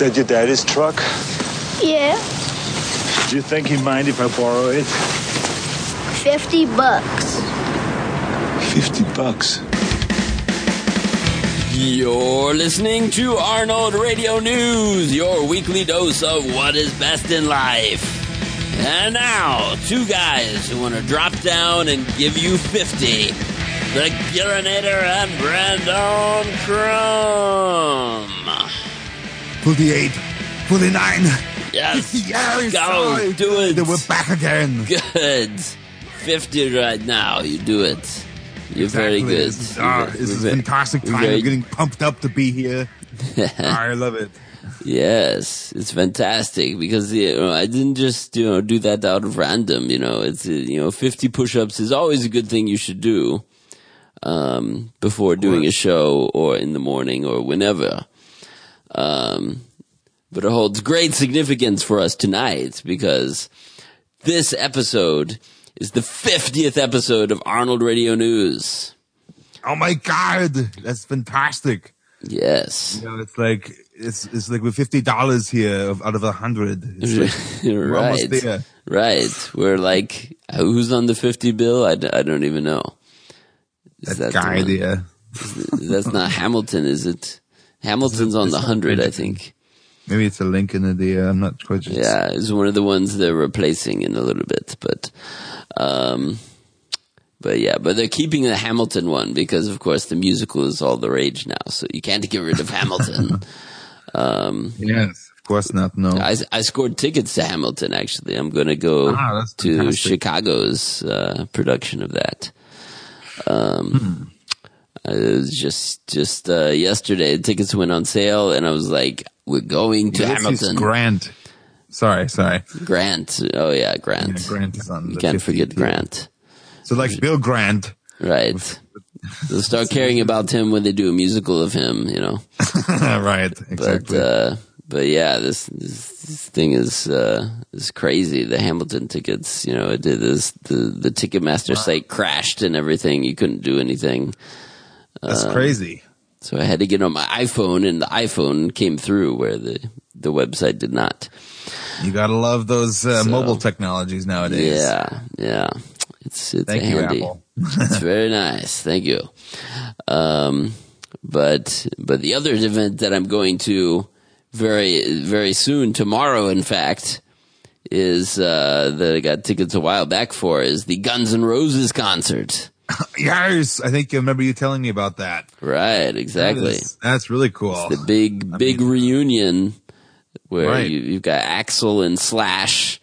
that your daddy's truck? Yeah, Do you think he'd mind if I borrow it? 50 bucks. 50 bucks. You're listening to Arnold Radio News, your weekly dose of what is best in life. And now, two guys who want to drop down and give you 50. The Gillinator and Brandon Crumb. 48, 49. Yes. Yes, Go, sorry. do it. Then We're back again. Good. 50 right now. You do it. You're very good. This is, You're this is a fantastic time. very- I'm getting pumped up to be here. I love it. Yes, it's fantastic because you know, I didn't just you know do that out of random. You know, it's uh, you know fifty push-ups is always a good thing you should do um, before doing a show or in the morning or whenever. Um, but it holds great significance for us tonight because this episode is the fiftieth episode of Arnold Radio News. Oh my god, that's fantastic. Yes. You know, it's like it's it's like fifty dollars here out of a hundred. Like we're right. almost there. Right. We're like, who's on the 50 bill? I, I don't even know. Is That, the guy there. That's not Hamilton, is it? Hamilton's on the 100, I think. Maybe it's a link in the. I'm not quite sure. Yeah, it's one of the ones they're replacing in a little bit, but, um, but yeah, but they're keeping the Hamilton one because, of course, the musical is all the rage now, so you can't get rid of Hamilton. um, Yes, of course not. No. I, I scored tickets to Hamilton. Actually, I'm going to go Ah, to. Chicago's uh, production of that. Um, was just just uh, yesterday. Tickets went on sale, and I was like, "We're going to This is Hamilton." Grant. Sorry, sorry. Grant. Oh yeah, Grant. Yeah, Grant is on You the can't forget. Grant. So like Bill Grant. Right. They'll start caring about him when they do a musical of him. You know. right. But Exactly. uh, but yeah, this this, this thing is uh, is crazy. The Hamilton tickets, you know, it did this. The the Ticketmaster site crashed and everything. You couldn't do anything. That's uh, crazy. So I had to get on my iPhone, and the iPhone came through where the the website did not. You gotta love those uh, So- mobile technologies nowadays. Yeah, yeah. It's it's Thank you, handy. Apple. it's very nice. Thank you. Um, but but the other event that I'm going to very very soon tomorrow, in fact, is uh, that I got tickets a while back for is the Guns N' Roses concert. Yes, I think I remember you telling me about that. Right, exactly. That is- that's really cool. the big big reunion where Right. you, you've got Axl and Slash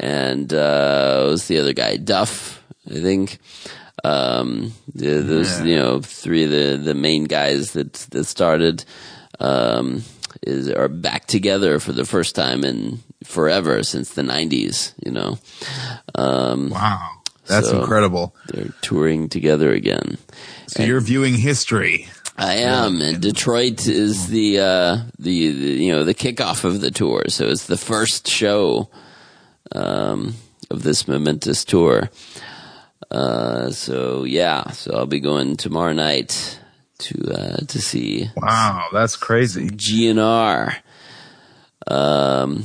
and uh what's the other guy Duff I think um those Yeah. you know three of the the main guys that that started um is are back together for the first time in forever since the 90s you know um wow, that's So- incredible. they're touring together again So you're viewing history. I am, and Detroit is the, uh, the the you know the kickoff of the tour. So it's the first show um, of this momentous tour. Uh, so yeah, so I'll be going tomorrow night to uh, to see Wow, that's crazy. GNR. Um,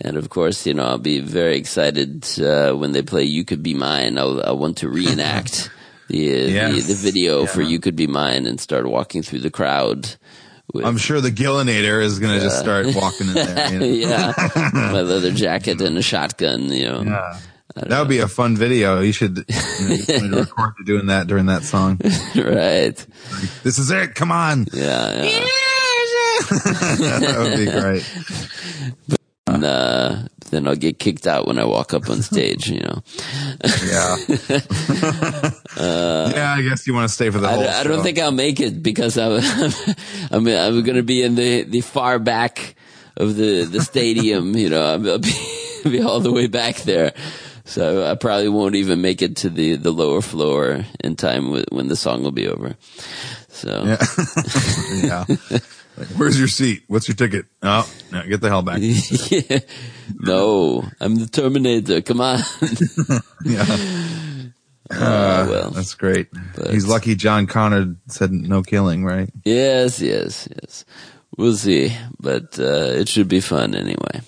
and of course, you know, I'll be very excited uh, when they play "You Could Be Mine." I'll, I want to reenact the, uh, Yes. the the video for "You Could Be Mine" and start walking through the crowd. With, I'm sure the Gillinator is gonna just start walking in there. you know? yeah, my leather jacket and a shotgun. You know, Yeah. That would be a fun video. You should you know, to record you doing that during that song. right? This is it. Come on. Yeah, yeah. that would be great. And, uh, then I'll get kicked out when I walk up on stage. You know. Yeah. yeah, I guess you want to stay for the Uh, I, whole don't- I don't think I'll make it because I'm I'm, I'm going to be in the, the far back of the, the stadium. you know, I'll, I'll be, be all the way back there. So I probably won't even make it to the, the lower floor in time when the song will be over. So Yeah. yeah. Like, where's your seat? What's your ticket? Oh, no, get the hell back. Yeah. no, I'm the Terminator. Come on. Yeah. Uh, well, That's great. But- He's lucky John Connor said no killing, right? yes, yes, yes. we'll see, but uh, it should be fun anyway.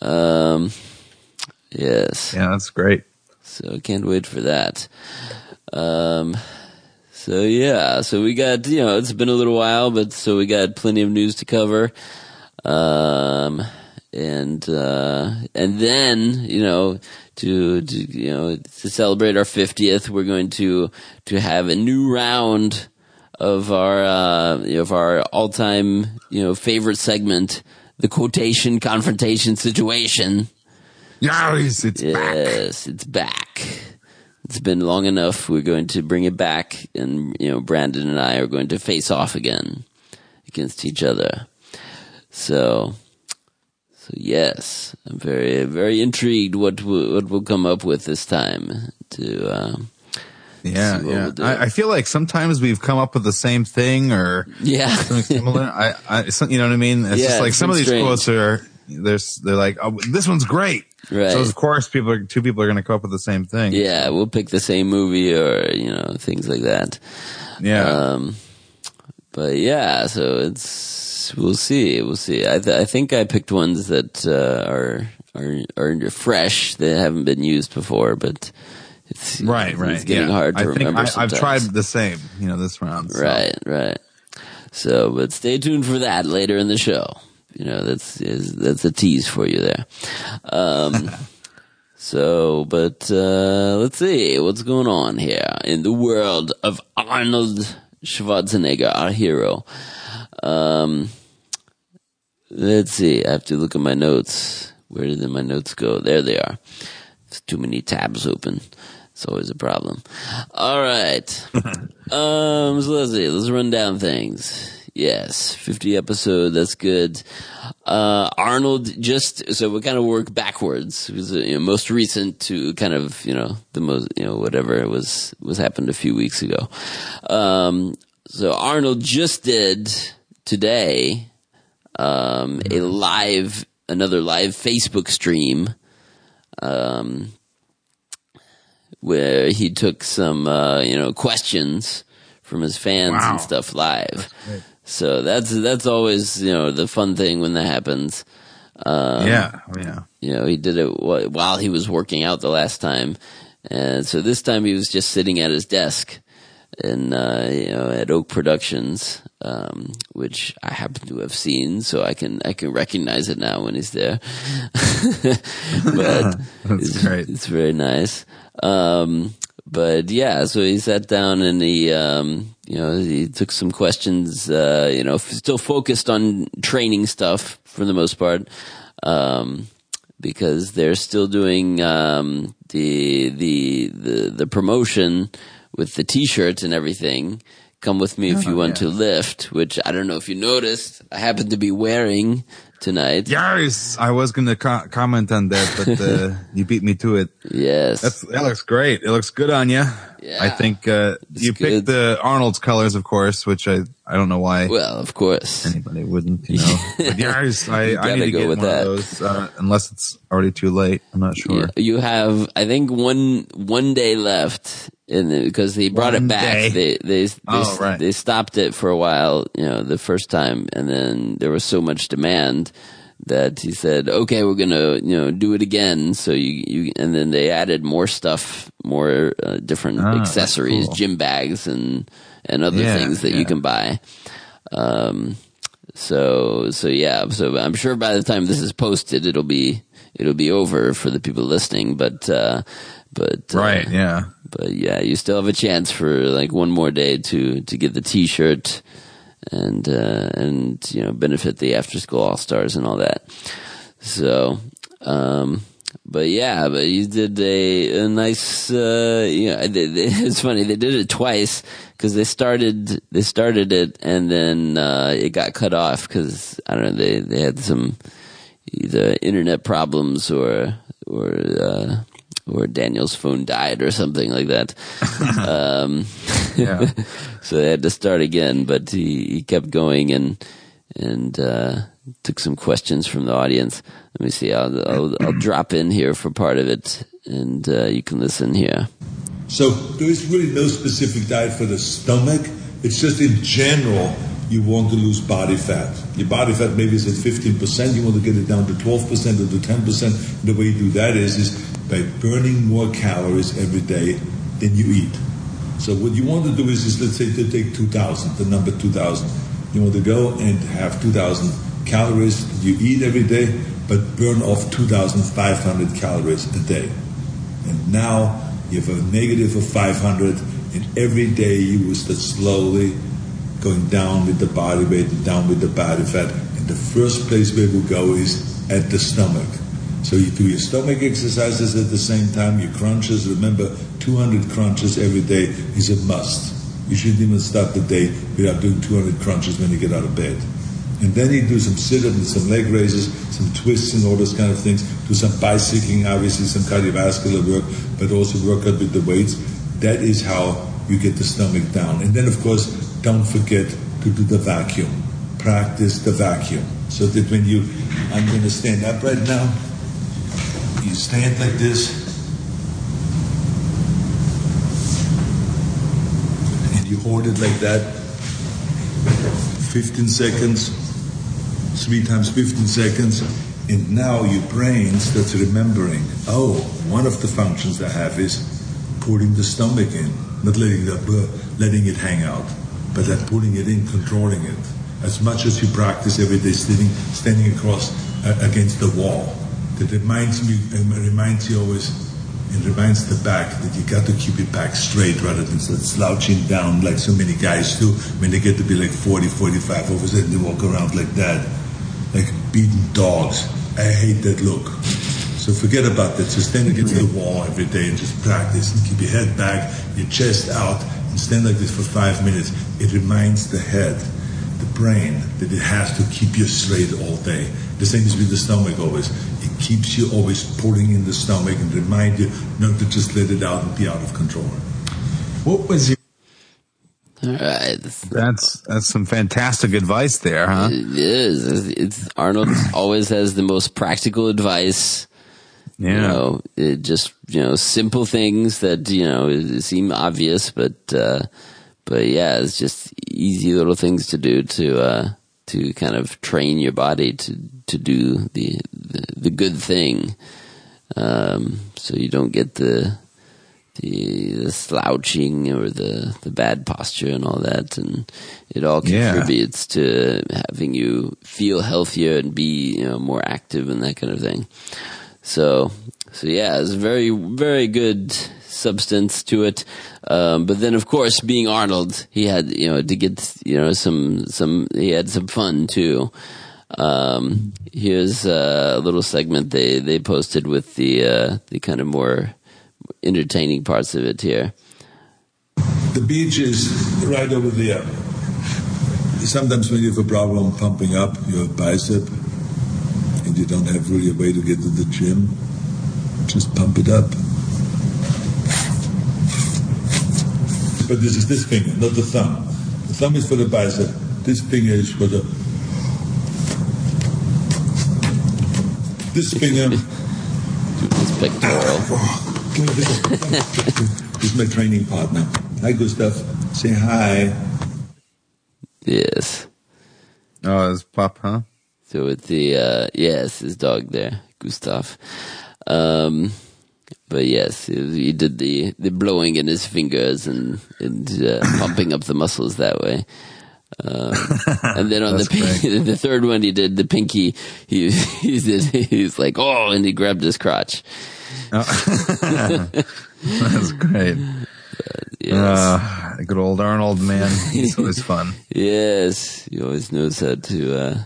Um, yes. Yeah, that's great. So can't wait for that. Um, so yeah, so we got you know it's been a little while, but so we got plenty of news to cover. Um, and uh, and then you know to, to you know to celebrate our fiftieth, we're going to to have a new round of our uh, of our all time you know favorite segment, the quotation confrontation situation. Yes, it's back. Yes, it's back. It's been long enough. We're going to bring it back, and you know, Brandon and I are going to face off again against each other. So, so yes, I'm very, very intrigued what we, what we'll come up with this time. To uh, Yeah, yeah. we'll. I, I feel like sometimes we've come up with the same thing or yeah, something similar. I, I, some, you know what I mean? It's Yeah, just like it's some of these strange. quotes are, they're, they're like, oh, this one's great. Right. So of course people are, two people are going to come up with the same thing. yeah. We'll pick the same movie or you know things like that. Yeah. Um, but yeah, so it's we'll see, we'll see. I th- I think I picked ones that uh, are are are fresh that haven't been used before, but it's right, right. It's getting yeah. hard to I think remember. I, I've tried the same, you know, this round. so. Right, right. So, but stay tuned for that later in the show. You know, that's is, that's a tease for you there. Um, so, but uh, let's see what's going on here in the world of Arnold Schwarzenegger, our hero. Um, let's see. I have to look at my notes. Where did my notes go? There they are. There's too many tabs open. It's always a problem. All right. um, so let's see. Let's run down things. Yes, 50 episode. That's good. Uh, Arnold just, so we kind of work backwards. It was, uh, you know, most recent to kind of, you know, the most, you know, whatever was, was happened a few weeks ago. Um, so Arnold just did today, um, a live, another live Facebook stream, um, where he took some, uh, you know, questions from his fans Wow. and stuff live. So that's that's always you know the fun thing when that happens. Um, yeah, oh, yeah. you know, he did it while he was working out the last time, and so this time he was just sitting at his desk, and uh, you know at Oak Productions, um, which I happen to have seen, so I can I can recognize it now when he's there. but That's it's, great. It's very nice. Um, but yeah, so he sat down and he, um, you know, he took some questions, uh, you know, f- still focused on training stuff for the most part, um, because they're still doing, um, the, the, the, the promotion with the t-shirts and everything. Come with me if you want to lift, which I don't know if you noticed. I happen to be wearing tonight. Yes, I was going to co- comment on that, but uh, you beat me to it. Yes. That's, that looks great. It looks good on you. Yeah. I think uh, you good. picked the Arnold's colors, of course, which I I don't know why well, of course. anybody wouldn't. You know, but yes, I, You I need gotta go get with one that. of those uh, unless it's already too late. I'm not sure. You, you have, I think, one one day left, in the, because they brought One it back. day. They they they, Oh, right. they stopped it for a while, you know, the first time, and then there was so much demand that he said, "Okay, we're gonna, you know, do it again." So you you, and then they added more stuff, more uh, different Ah, accessories, cool. gym bags, and and other Yeah, things that yeah. you can buy. Um, so so yeah, so I'm sure by the time this is posted, it'll be it'll be over for the people listening. But uh, but uh, Right? Yeah. but yeah, you still have a chance for like one more day to to get the T-shirt and uh, and you know benefit the After School All Stars and all that. So. Um, but yeah, but you did a, a nice, uh, you know, they, they, it's funny, they did it twice because they started, they started it and then, uh, it got cut off because, I don't know, they, they had some either internet problems or, or, uh, or Daniel's phone died or something like that. um, so they had to start again, but he, he kept going and and uh, took some questions from the audience. Let me see. I'll I'll, I'll drop in here for part of it, and uh, you can listen here. So there is really no specific diet for the stomach. It's just in general, you want to lose body fat. Your body fat maybe is at 15%, you want to get it down to 12% or to 10%. The way you do that is, is by burning more calories every day than you eat. So what you want to do is, is let's say to take 2,000, the number 2,000. You want to go and have 2,000 calories you eat every day, but burn off 2,500 calories a day. And now you have a negative of 500, and every day you will start slowly going down with the body weight and down with the body fat. And the first place where we go is at the stomach. So you do your stomach exercises at the same time, your crunches. Remember, 200 crunches every day is a must. You shouldn't even start the day without doing 200 crunches when you get out of bed. And then you do some sit-ups and some leg raises, some twists and all those kind of things. Do some bicycling, obviously some cardiovascular work, but also work out with the weights. That is how you get the stomach down. And then, of course, don't forget to do the vacuum. Practice the vacuum. So that when you, I'm going to stand up right now. Stand like this. And you hold it like that. 15 seconds. Three times 15 seconds. And now your brain starts remembering, oh, one of the functions I have is pulling the stomach in, not letting, the, letting it hang out, but that pulling it in, controlling it. As much as you practice every day standing, standing across uh, against the wall. That reminds me, um, reminds you always, and reminds the back that you got to keep your back straight rather than slouching down like so many guys do when they get to be like 40, 45. All of a sudden they walk around like that, like beaten dogs. I hate that look. So forget about that. So stand against the wall every day and just practice and keep your head back, your chest out, and stand like this for five minutes. It reminds the head, the brain, that it has to keep you straight all day. The same is with the stomach always. It keeps you always pulling in the stomach and remind you not to just let it out and be out of control. What was your All right. That's that's some fantastic advice there, huh? It is. It's, Arnold always has the most practical advice. Yeah. You know, it just you know simple things that you know seem obvious, but uh, but yeah, it's just easy little things to do to uh, to kind of train your body to to do the the, the good thing, um, so you don't get the the, the slouching or the, the bad posture and all that, and it all Yeah. contributes to having you feel healthier and be you know more active and that kind of thing. So so yeah, it's very very good substance to it. Um, but then of course, being Arnold, he had you know to get you know some some he had some fun too. Um, here's a little segment they they posted with the uh, the kind of more entertaining parts of it here. The beach is right over there. Sometimes when you have a problem pumping up your bicep and you don't have really a way to get to the gym, just pump it up. But this is this finger, not the thumb. The thumb is for the bicep. This finger is for the. This finger. It's pectoral. He's my training partner. Hi, Gustav. Say hi. Yes. Oh, it's pop, huh? So it's the uh yes, his dog there, Gustav. Um but yes, he he did the the blowing in his fingers and and uh, pumping up the muscles that way. Um, and then on the the third one he did the pinky he he did he's like oh and he grabbed his crotch. That's great. Yes. Uh, good old Arnold, man. He's always fun. Yes, he always knows how to uh,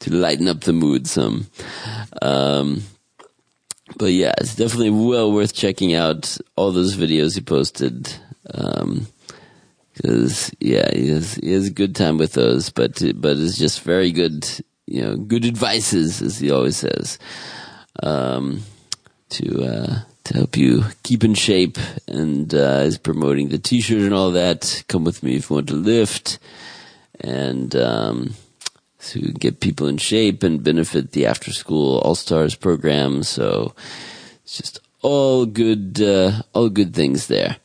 to lighten up the mood some. Um, but yeah, it's definitely well worth checking out all those videos he posted. Um 'cause yeah, he has he has a good time with those, but but it's just very good, you know, good advices as he always says. Um, to uh, to help you keep in shape and uh, is promoting the t-shirt and all that. Come with me if you want to lift and um, to get people in shape and benefit the after school all stars program. So it's just all good uh, all good things there.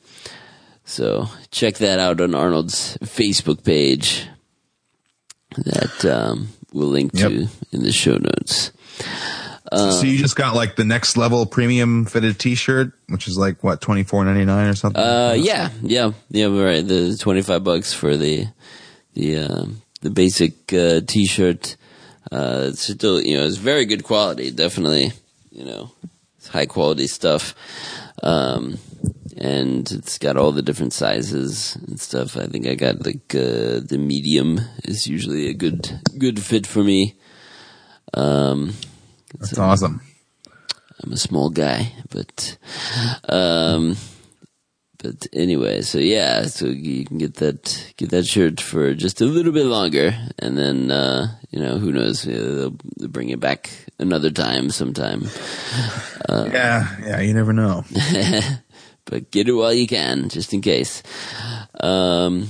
So check that out on Arnold's Facebook page. that um, we'll link Yep. to in the show notes. so you just got like the next level premium fitted T-shirt, which is like what twenty four ninety nine or something. Uh, yeah, yeah, yeah. Right, the twenty five bucks for the the uh, the basic uh, T-shirt. Uh, it's still, you know, it's very good quality. Definitely, you know, it's high quality stuff. Um, and it's got all the different sizes and stuff. I think I got like uh, the medium is usually a good good fit for me. Um, That's awesome. I'm a small guy, but um, but anyway, so yeah, so you can get that get that shirt for just a little bit longer, and then uh, you know who knows, uh, they'll, they'll bring it back another time, sometime. yeah, yeah. You never know. but get it while you can, just in case. Um,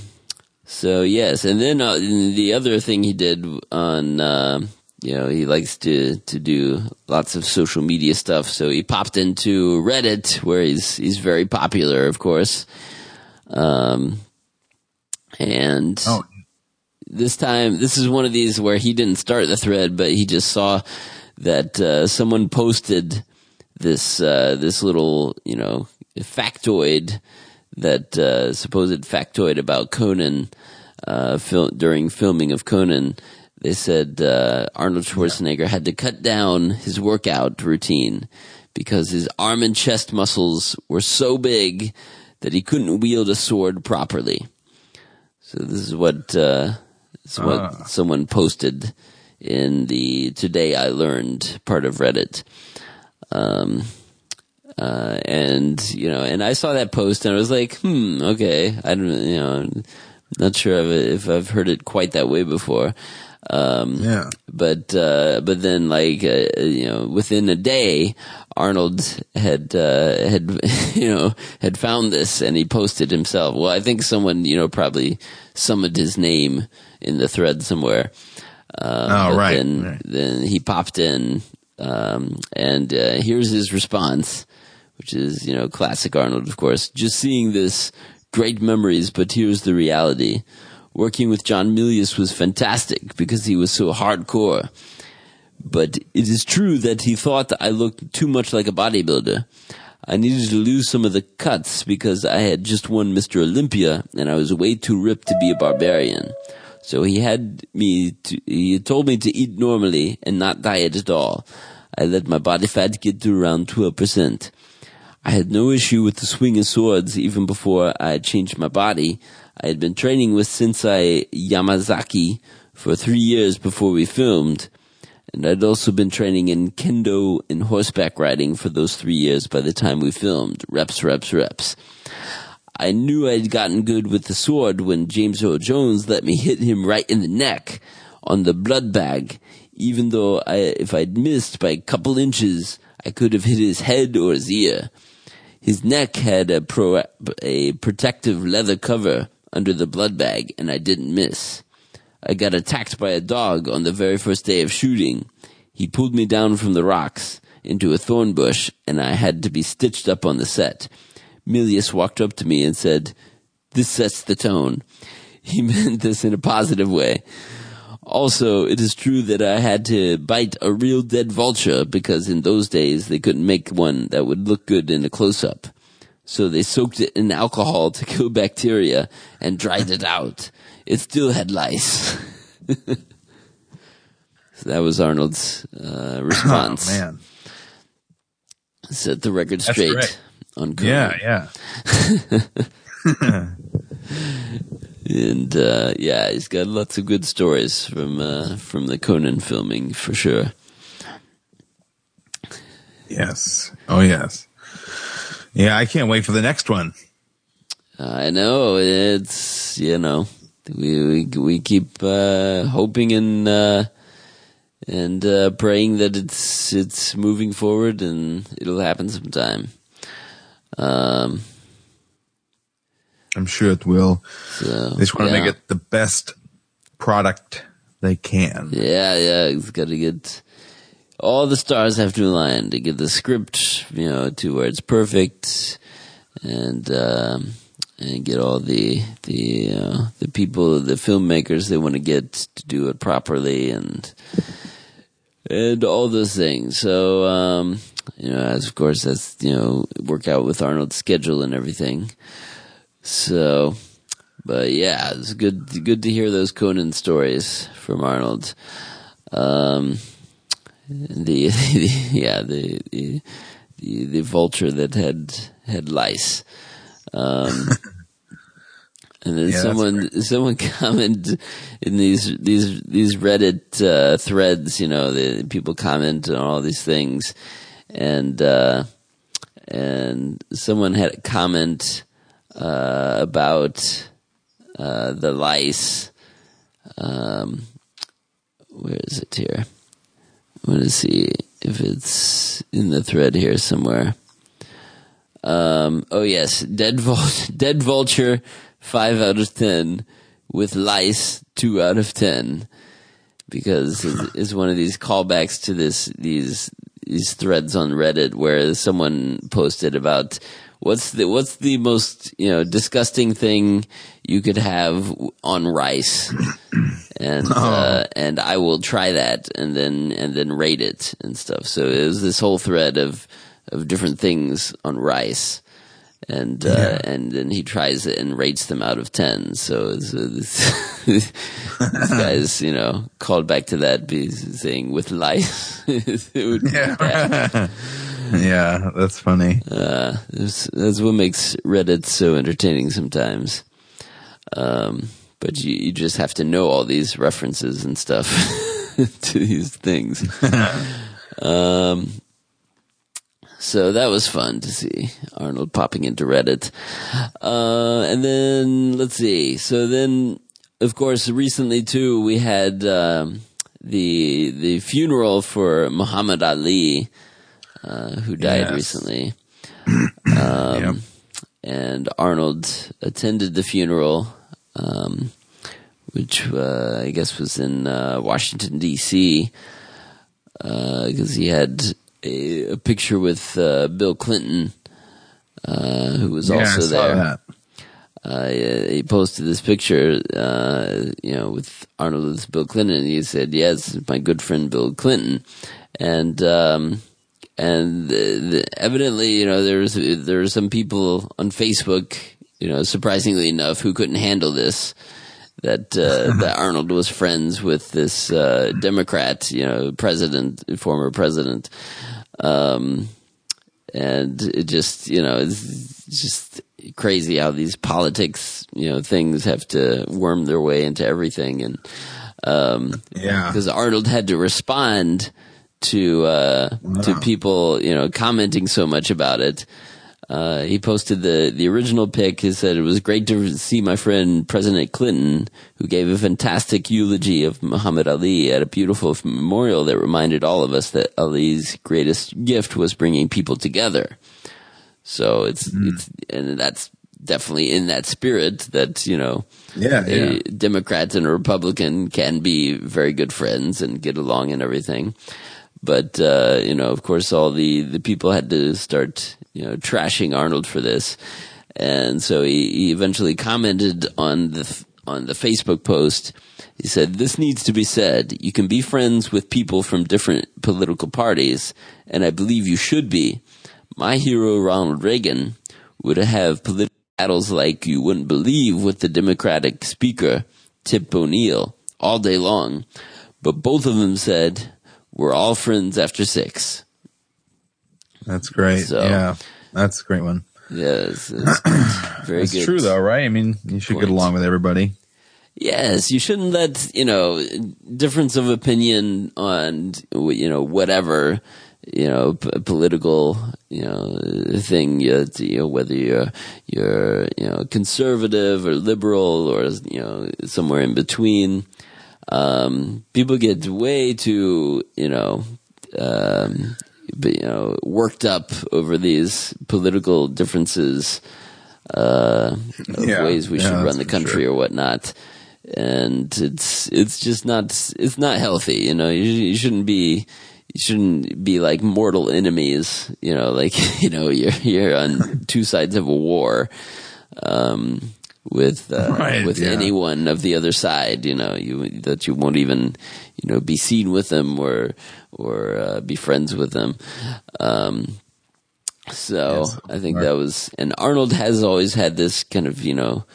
so yes, and then uh, the other thing he did on, uh, you know, he likes to to do lots of social media stuff. So he popped into Reddit, where he's he's very popular, of course. Um, and Oh, this time, this is one of these where he didn't start the thread, but he just saw that uh, someone posted this uh, this little you know factoid that uh, supposed factoid about Conan uh, fil- during filming of Conan. They said uh, Arnold Schwarzenegger had to cut down his workout routine because his arm and chest muscles were so big that he couldn't wield a sword properly. So this is what uh, this is what someone posted in the "Today I Learned" part of Reddit. Um, uh, and you know, and I saw that post and I was like, hmm, okay, I don't, you know, not sure if, if I've heard it quite that way before. Um, yeah. but uh, but then like uh, you know within a day Arnold had uh, had you know had found this and he posted himself well I think someone you know probably summoned his name in the thread somewhere uh, Oh, right, then right. then he popped in um, and uh, here's his response which is you know classic Arnold of course just seeing this great memories but here's the reality working with John Milius was fantastic because he was so hardcore. But it is true that he thought I looked too much like a bodybuilder. I needed to lose some of the cuts because I had just won Mr. Olympia and I was way too ripped to be a barbarian. So he had me to, he told me to eat normally and not diet at all. I let my body fat get to around 12%. I had no issue with the swing of swords even before I had changed my body. I had been training with Sensei Yamazaki for three years before we filmed, and I'd also been training in kendo and horseback riding for those three years by the time we filmed. Reps, reps, reps. I knew I'd gotten good with the sword when James Earl Jones let me hit him right in the neck on the blood bag, even though I, if I'd missed by a couple inches, I could have hit his head or his ear. His neck had a, pro, a protective leather cover under the blood bag, and I didn't miss. I got attacked by a dog on the very first day of shooting. He pulled me down from the rocks into a thorn bush, and I had to be stitched up on the set. Milius walked up to me and said, This sets the tone. He meant this in a positive way. Also, it is true that I had to bite a real dead vulture because in those days they couldn't make one that would look good in a close up. So they soaked it in alcohol to kill bacteria and dried it out. It still had lice. so that was Arnold's uh, Oh response. man. Set the record straight on Conan. Yeah, yeah. And uh, yeah, he's got lots of good stories from uh, from the Conan filming for sure. Yes. Oh yes. Yeah, I can't wait for the next one. I know it's you know we we, we keep uh, hoping and uh, and uh, praying that it's it's moving forward and it'll happen sometime. Um, I'm sure it will. so, They just want to yeah. make it the best product they can. Yeah, yeah, it's got to get all the stars have to align to get the script, you know, to where it's perfect, and um, and get all the the uh, the people, the filmmakers they want to get to do it properly and and all those things. So um, you know, as of course that's you know work out with Arnold's schedule and everything. So, but yeah, it's good good to hear those Conan stories from Arnold. Um, the, the yeah the, the the vulture that had had lice. Um, and then Yeah, someone someone commented in these these these Reddit uh, threads, you know, the people comment on all these things, and uh, and someone had a comment uh, about uh, the lice. Um, where is it here? I want to see if it's in the thread here somewhere. Um, oh yes, dead vul- dead vulture, five out of ten, with lice, two out of ten, because it's- it's one of these callbacks to this these these threads on Reddit where someone posted about what's the what's the most you know disgusting thing you could have on rice and uh, and I will try that and then and then rate it and stuff. So it was this whole thread of of different things on rice, and uh, and then he tries it and rates them out of ten. So, so this, this guy's you know called back to that, saying with lice. it would be bad. yeah, that's funny. Uh, that's, what makes Reddit so entertaining sometimes. Um, but you, you just have to know all these references and stuff to these things. um, so that was fun to see Arnold popping into Reddit. Uh, and then let's see. So then, of course, recently too, we had, um, the, the funeral for Muhammad Ali, uh, who died Yes. recently yep. and Arnold attended the funeral, um, which uh, I guess was in uh, Washington D.C. because he had a, a picture with uh, Bill Clinton, uh, who was Yeah, I also saw there. that. Uh, he posted this picture, uh, you know, with Arnold with Bill Clinton. And he said, "Yes, my good friend Bill Clinton," and um, and the, the, evidently, you know, there's there are some people on Facebook, you know, surprisingly enough, who couldn't handle this. That uh, that Arnold was friends with this uh, Democrat, you know, president, former president, um, and it just, you know, it's just crazy how these politics, you know, things have to worm their way into everything, and um, Yeah. because Arnold had to respond to uh, to people, you know, commenting so much about it. Uh, he posted the the original pic. He said it was great to see my friend President Clinton, who gave a fantastic eulogy of Muhammad Ali at a beautiful memorial that reminded all of us that Ali's greatest gift was bringing people together. So it's it's and that's definitely in that spirit that you know Yeah, yeah. Democrat and a Republican can be very good friends and get along and everything. But uh, you know, of course, all the the people had to start you know trashing Arnold for this, and so he, he eventually commented on the on the Facebook post. He said, "This needs to be said. You can be friends with people from different political parties, and I believe you should be. My hero, Ronald Reagan, would have political battles like you wouldn't believe with the Democratic Speaker, Tip O'Neill, all day long. But both of them said, we're all friends after six. That's great. So- yeah, that's a great one. Yes, it's very It's true though, right? I mean, you should point. get along with everybody. Yes, you shouldn't let you know difference of opinion on you know whatever you know p- political you know thing you, you know whether you're you're you know conservative or liberal or you know somewhere in between. Um, people get way too you know um, but, you know worked up over these political differences uh, of Yeah, ways we yeah, should run the country sure. or whatnot. And it's it's just not it's not healthy. You know, you, you shouldn't be you shouldn't be like mortal enemies. You know, like you know you're you're on two sides of a war. um, with uh, Right, with yeah. anyone of the other side. You know, you that you won't even you know be seen with them or or uh, be friends with them. Um, so Yes, I think that was, and Arnold has always had this kind of, you know,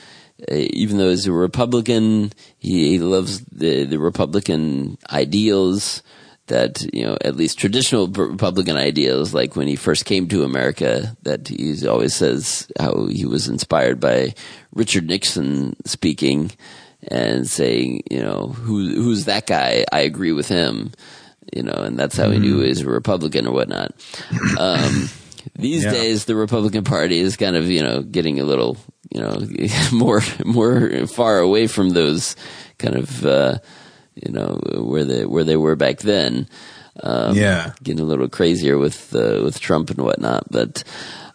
uh, even though he's a Republican, he, he loves the, the Republican ideals that, you know, at least traditional Republican ideals, like when he first came to America, that he always says how he was inspired by Richard Nixon speaking and saying, you know, who, who's that guy? I agree with him, you know, and that's how he knew he was a Republican or whatnot. Um, these Yeah. days, the Republican Party is kind of, you know, getting a little, you know, more, more far away from those kind of, uh, you know, where they, where they were back then. Um, Yeah. Getting a little crazier with, uh, with Trump and whatnot. But,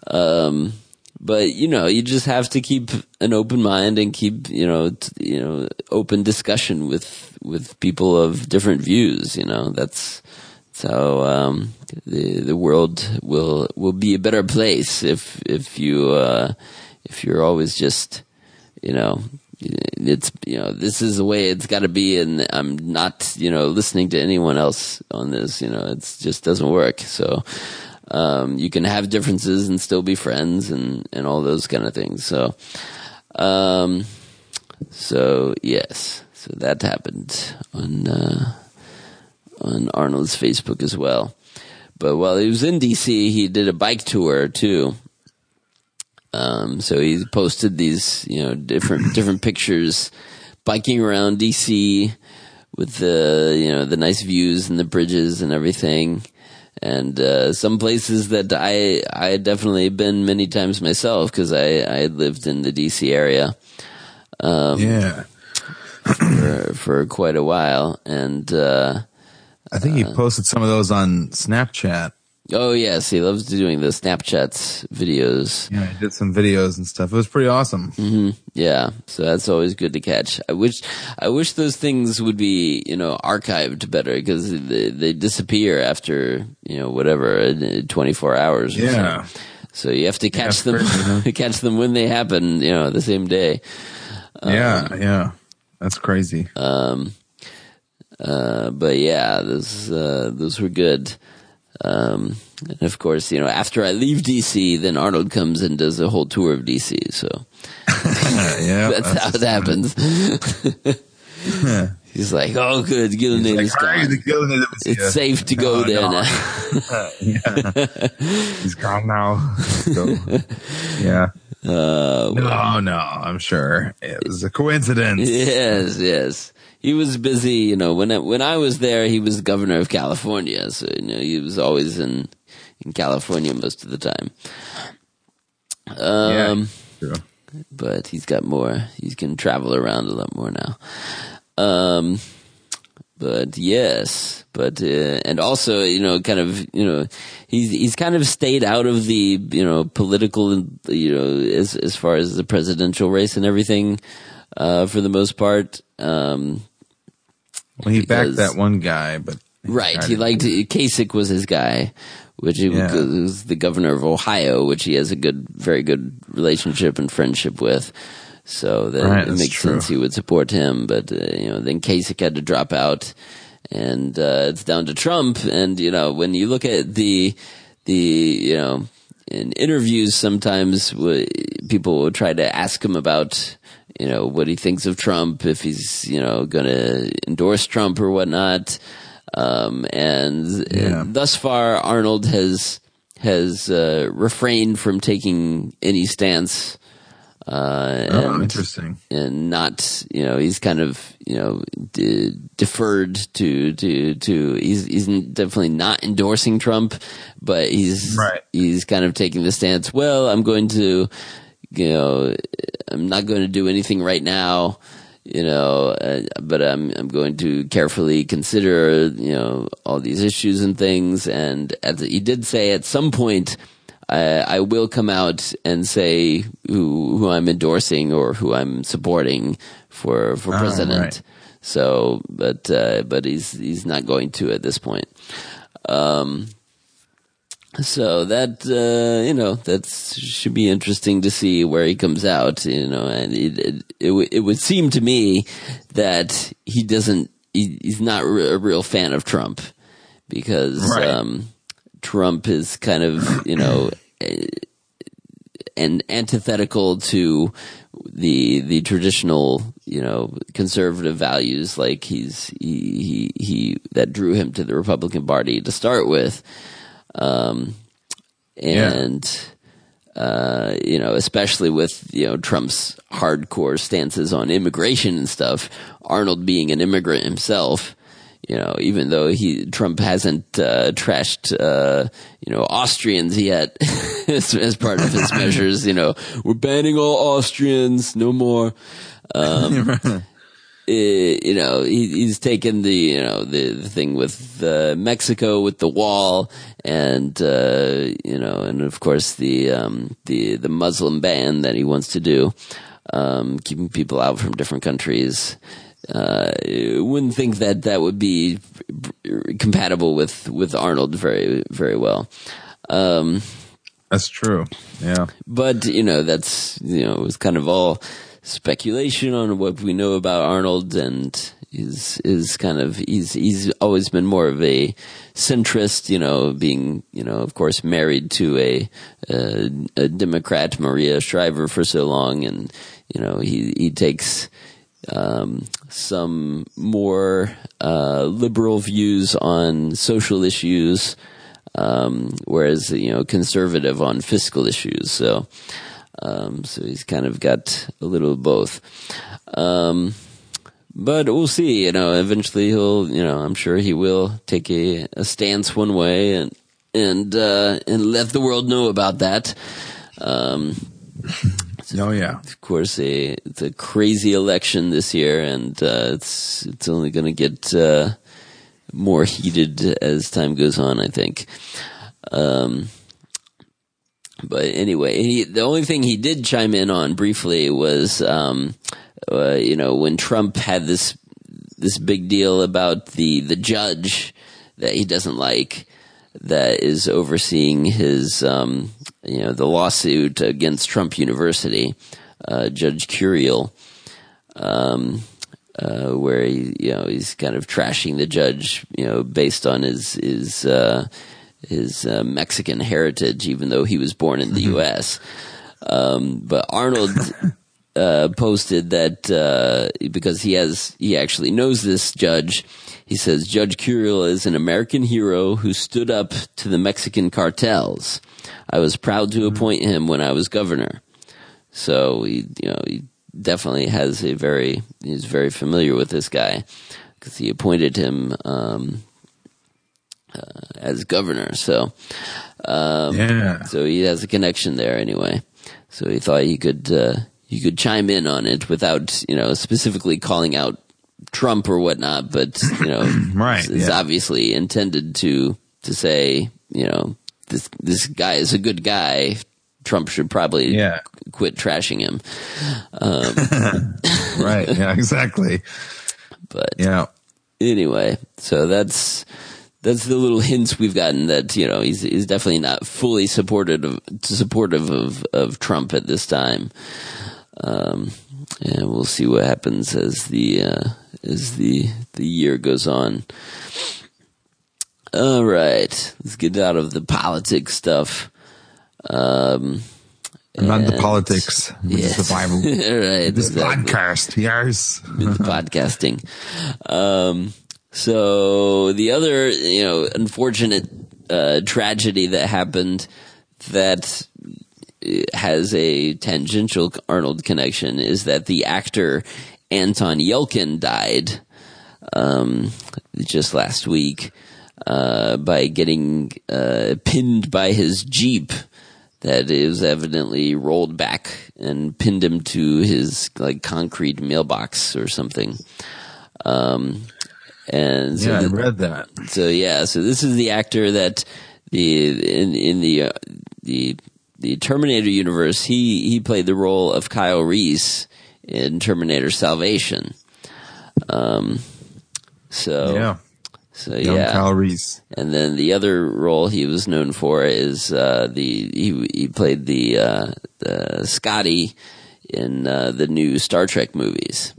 um, but you know, you just have to keep an open mind and keep, you know, t- you know, open discussion with, with people of different views, you know, that's, so um, the the world will will be a better place if if you uh, if you're always just you know it's you know this is the way it's got to be and I'm not you know listening to anyone else on this you know it just doesn't work so um, you can have differences and still be friends and and all those kind of things so um so yes so that happened on uh, on Arnold's Facebook as well. But while he was in DC, he did a bike tour too. Um, so he posted these, you know, different different pictures, biking around DC with the, you know, the nice views and the bridges and everything. And uh, some places that I I had definitely been many times myself because I I had lived in the DC area yeah. for for quite a while, and uh, I think he posted some of those on Snapchat. Oh yes, he loves doing the Snapchats videos. Yeah, he did some videos and stuff. It was pretty awesome. Yeah, so that's always good to catch. I wish, I wish those things would be, you know, archived better because they, they disappear after, you know, whatever, uh, 24 hours. or Yeah. so. So you have to catch it's them, crazy, catch them when they happen, you know, the same day. yeah, yeah. That's crazy. Um, Uh, but yeah, those uh, those were good. Um, and of course, you know, after I leave DC, then Arnold comes and does a whole tour of DC. So yeah. that's, how it happens. He's like, "Oh, good, is Like, "Alright, gone. the Gillenade was It's here." safe to go No, there no. now." yeah. He's gone now. Yeah. Uh, No, no, I'm sure it was a coincidence. yes, yes. He was busy, you know. When I, when I was there, he was governor of California, so you know he was always in in California most of the time. Um, True. but he's got more. He can travel around a lot more now. Um, but yes, but uh, and also you know, kind of you know, he's he's kind of stayed out of the you know political you know as as far as the presidential race and everything uh, for the most part. Um, Well, he backed that one guy, but Right. He liked Kasich was his guy, which he Yeah. was the governor of Ohio, which he has a good, very good relationship and friendship with. So that Right, it makes true. sense he would support him. But uh, you know, then Kasich had to drop out, and uh, it's down to Trump. And you know, when you look at the the you know in interviews, sometimes w- people will try to ask him about you know what he thinks of Trump, if he's you know going to endorse Trump or whatnot. Um, and, Yeah. and thus far, Arnold has has uh, refrained from taking any stance. Uh, oh, and, interesting. and not, you know, he's kind of, you know, de- deferred to, to, to, he's, he's definitely not endorsing Trump, but he's, Right. he's kind of taking the stance, well, I'm going to, you know, I'm not going to do anything right now, you know, uh, but I'm, I'm going to carefully consider, you know, all these issues and things. And at the, he did say at some point, I, I will come out and say who who I'm endorsing or who I'm supporting for for Ah, president. right. So, but uh, but he's he's not going to at this point. Um, so that uh, you know that should be interesting to see where he comes out. You know, and it it, it, w- it would seem to me that he doesn't. He, he's not re- a real fan of Trump because Right. um, Trump is kind of you know and antithetical to the the traditional you know conservative values like he's he he, he that drew him to the Republican Party to start with um and uh you know especially with you know Trump's hardcore stances on immigration and stuff Arnold being an immigrant himself you know, even though he Trump hasn't uh, trashed uh, you know Austrians yet as, as part of his measures. You know, we're banning all Austrians, no more. Um, you know, he, he's taken the you know the, the thing with uh, Mexico with the wall, and uh, you know, and of course the um, the the Muslim ban that he wants to do, um, keeping people out from different countries uh, wouldn't think that that would be compatible with with Arnold very very well. Um, That's true. Yeah. but you know that's you know it was kind of all speculation on what we know about Arnold and is is kind of he's he's always been more of a centrist you know being you know of course married to a a, a Democrat Maria Shriver for so long and you know he he takes um, some more uh, liberal views on social issues, um, whereas you know conservative on fiscal issues. So, um, so he's kind of got a little of both. Um, but we'll see. You know, eventually he'll. You know, I'm sure he will take a, a stance one way and and uh, and let the world know about that. Um, Oh yeah. of course, a it's a crazy election this year, and uh, it's it's only going to get uh, more heated as time goes on. I think. Um, but anyway, he, the only thing he did chime in on briefly was, um, uh, you know, when Trump had this this big deal about the the judge that he doesn't like that is overseeing his um, you know the lawsuit against Trump University, uh, Judge Curiel, um, uh, where he you know he's kind of trashing the judge you know based on his his uh, his uh, Mexican heritage, even though he was born in the U.S. Um, but Arnold uh, posted that uh, because he has he actually knows this judge. He says Judge Curiel is an American hero who stood up to the Mexican cartels. I was proud to appoint him when I was governor. So he, you know, he definitely has a very he's very familiar with this guy because he appointed him um, uh, as governor. So um, Yeah. so he has a connection there anyway. So he thought he could uh, he could chime in on it without you know specifically calling out Trump or whatnot, but you know, Right, it's yeah. obviously intended to to say you know this this guy is a good guy. Trump should probably Yeah. qu- quit trashing him. Right. Yeah. Exactly. But Yeah. anyway, so that's that's the little hints we've gotten that you know he's he's definitely not fully supportive of supportive of of Trump at this time. Um, and we'll see what happens as the uh, as the the year goes on. All right, let's get out of the politics stuff. Um, Not the politics. Yes. The Bible. right, This exactly. podcast. Yes. the podcasting. Um, so the other, you know, unfortunate uh, tragedy that happened that uh, has a tangential Arnold connection is that the actor Anton Yelchin died um, just last week uh, by getting uh, pinned by his jeep that is evidently rolled back and pinned him to his like concrete mailbox or something. Um, and so Yeah, I the- read that. so yeah, so this is the actor that the in in the uh, the the Terminator universe. He he played the role of Kyle Reese in Terminator Salvation. Um, so Yeah. So Young yeah, Kyle Reese. and then the other role he was known for is uh, the he he played the uh, the Scotty in uh, the new Star Trek movies.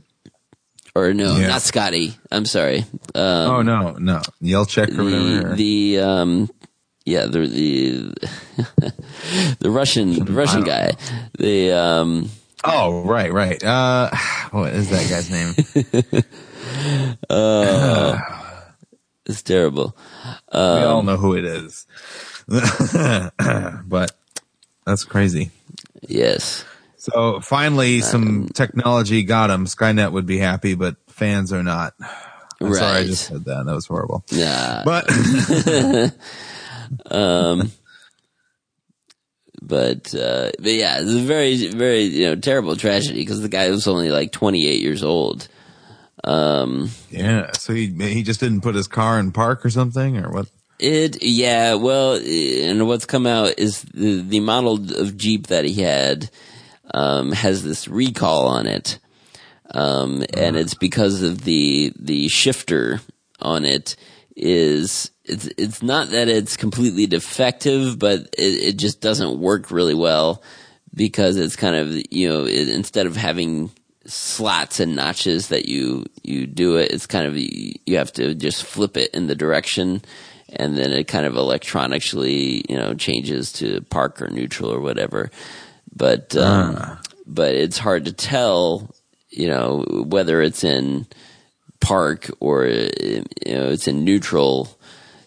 Or no, Yeah. not Scotty. I'm sorry. Um, oh no, no, Yelchek or the whatever. the um yeah the the the Russian the Russian guy the um oh right, right. Uh, what is that guy's name? it's terrible. we all know who it is. but that's crazy. Yes. So finally, some technology got him. Skynet would be happy, but fans are not. I'm sorry, I just said that. That was horrible. Yeah. But um, But uh but yeah, it's a very very you know terrible tragedy because the guy was only like 28 years old. Um yeah, so he he just didn't put his car in park or something, or what? It, yeah, well, and what's come out is the, the model of Jeep that he had, um, has this recall on it. Um, and it's because of the, the shifter on it is, it's, it's not that it's completely defective, but it, it just doesn't work really well because it's kind of, you know, it, instead of having slots and notches that you, you do it, it's kind of, you, you have to just flip it in the direction and then it kind of electronically, you know, changes to park or neutral or whatever. But, um, ah. but it's hard to tell, you know, whether it's in park or, uh, you know, it's in neutral.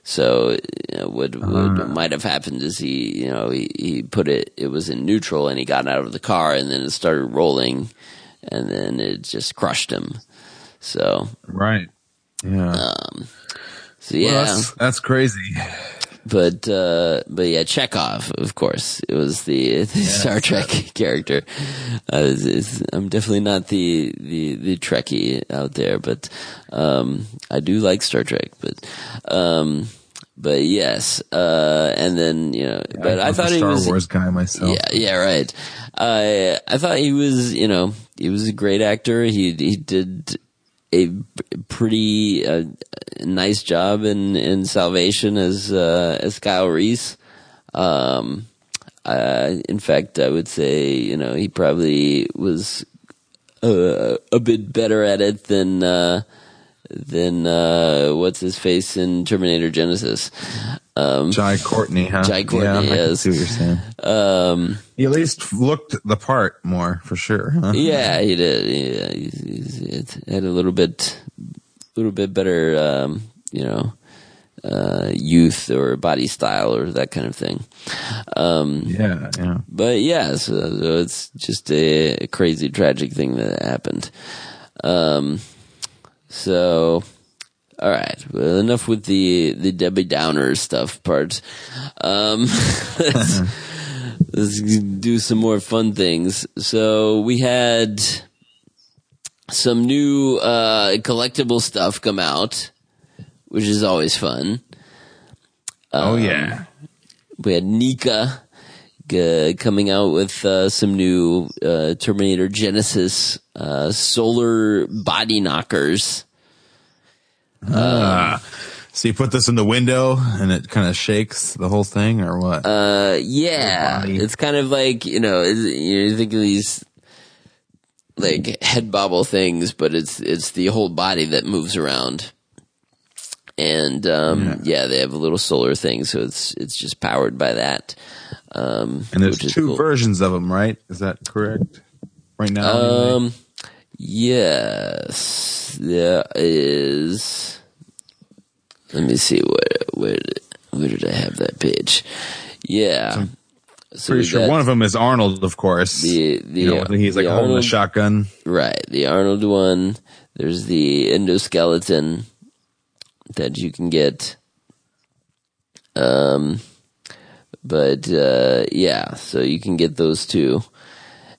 So, you know, what, what ah. might have happened is he, you know, he, he put it, it was in neutral and he got out of the car and then it started rolling and then it just crushed him. So, Right. Yeah. Um, so yeah. Well, that's, that's crazy. But uh but yeah chekov of course it was the, the star trek character uh, it's, it's, i'm definitely not the the the trekkie out there but um i do like star trek but um but yes uh and then you know but i a thought he Star was Wars guy myself. yeah, yeah, right. I I thought he was, you know, he was a great actor. He he did a pretty uh, nice job in in Salvation as uh, as Kyle Reese. Um, uh, in fact, I would say, you know, he probably was uh, a bit better at it than uh, than uh, what's his face in Terminator Genisys. Um, Jai Courtney, huh? Jai Courtney, yeah, I see what you're saying. um, He at least looked the part more, for sure. Huh? Yeah, he did. Yeah, he's, he's, it had a little bit, a little bit better, um, you know, uh, youth or body style or that kind of thing. Um, Yeah, yeah. but yeah, so, so it's just a, crazy, tragic thing that happened. Um, so, all right. Well, enough with the the Debbie Downer stuff part. Um, let's, let's do some more fun things. So we had some new uh, collectible stuff come out, which is always fun. oh yeah. We had NECA uh, coming out with uh, some new uh, Terminator Genisys uh, solar body knockers. So you put this in the window and it kind of shakes the whole thing, or what? Uh, yeah, it's kind of like you know you think of these like head bobble things, but it's it's the whole body that moves around. And um, yeah. they have a little solar thing, so it's it's just powered by that. Um, and there's two cool. versions of them, right? Is that correct? Right now. anyway? Yes, there is. Let me see where where did, where did I have that page? Yeah, so Pretty sure one of them is Arnold, of course. the the you know, he's like the holding a shotgun. right the Arnold one. There's the endoskeleton that you can get. Um, but uh, yeah, so you can get those two,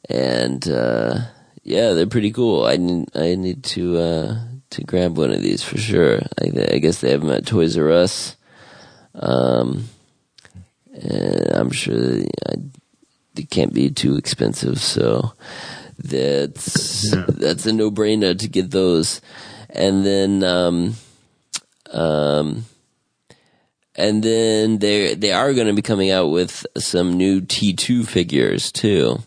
and uh, yeah, they're pretty cool. I need I need to uh, to grab one of these for sure. I, I guess they have them at Toys R Us. Um, and I'm sure I, they can't be too expensive, so that's that's a no brainer to get those. And then um, Um, and then they they are going to be coming out with some new T2 figures too.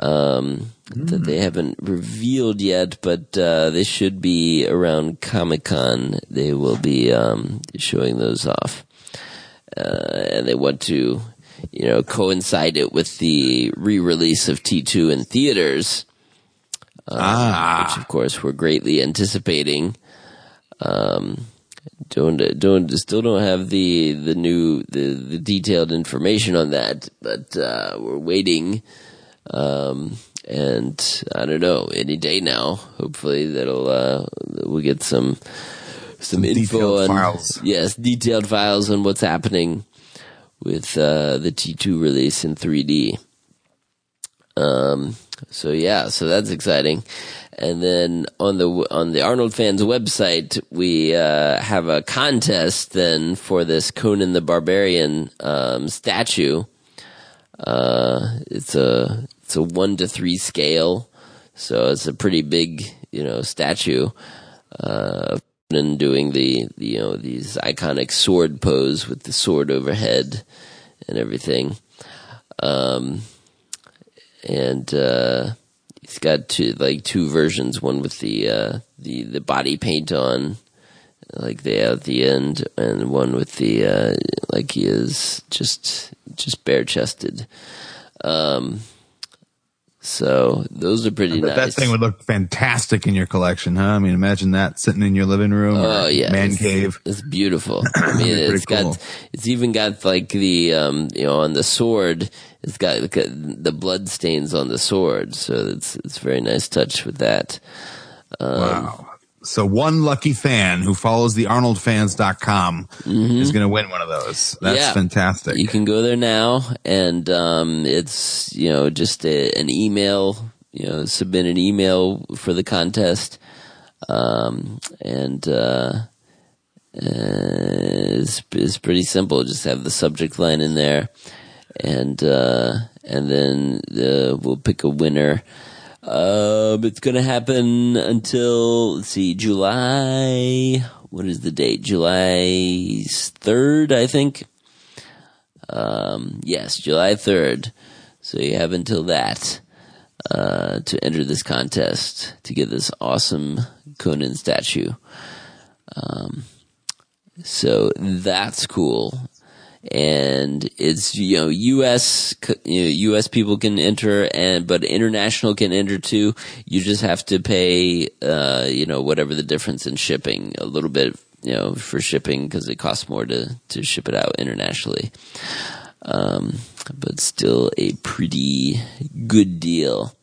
Um, that they haven't revealed yet, but uh, they should be around Comic Con. They will be um, showing those off, uh, and they want to, you know, coincide it with the re-release of T2 in theaters, uh, which of course we're greatly anticipating. Um, don't don't still don't have the the new the, the detailed information on that, but uh, we're waiting. Um, and I don't know any day now. Hopefully that'll uh, we'll get some some, info on files. yes detailed files on what's happening with uh, the T2 release in 3D. Um, so yeah, so that's exciting. And then on the on the Arnold fans website, we uh, have a contest then for this Conan the Barbarian um, statue. Uh, it's a it's a one to three scale, so it's a pretty big you know statue. Uh, and doing the, the you know these iconic sword pose with the sword overhead and everything. Um, and uh, he's got two like two versions, one with the uh, the the body paint on, like they have at the end, and one with the uh, like he is just just bare chested. Um, so those are pretty nice. that thing would look fantastic in your collection, huh? I mean, imagine that sitting in your living room Oh or yeah, man it's, cave. It's beautiful. I mean, it's cool. got it's even got like the um you know on the sword. It's got like, the blood stains on the sword, so it's it's a very nice touch with that. Um, wow. So one lucky fan who follows the arnoldfans.com is going to win one of those. That's Mm-hmm. Yeah. fantastic. You can go there now, and um, it's you know just a, an email. You know, submit an email for the contest, um, and uh, uh, it's, it's pretty simple. Just have the subject line in there, and uh, and then uh, we'll pick a winner. Um, it's gonna happen until let's see, July. What is the date? July third, I think. Um, yes, July third. So you have until that uh, to enter this contest to get this awesome Conan statue. Um, so that's cool. And it's, you know, US, you know, US people can enter and, but international can enter too. You just have to pay, uh, you know, whatever the difference in shipping, a little bit, you know, for shipping because it costs more to, to ship it out internationally. Um, but still a pretty good deal.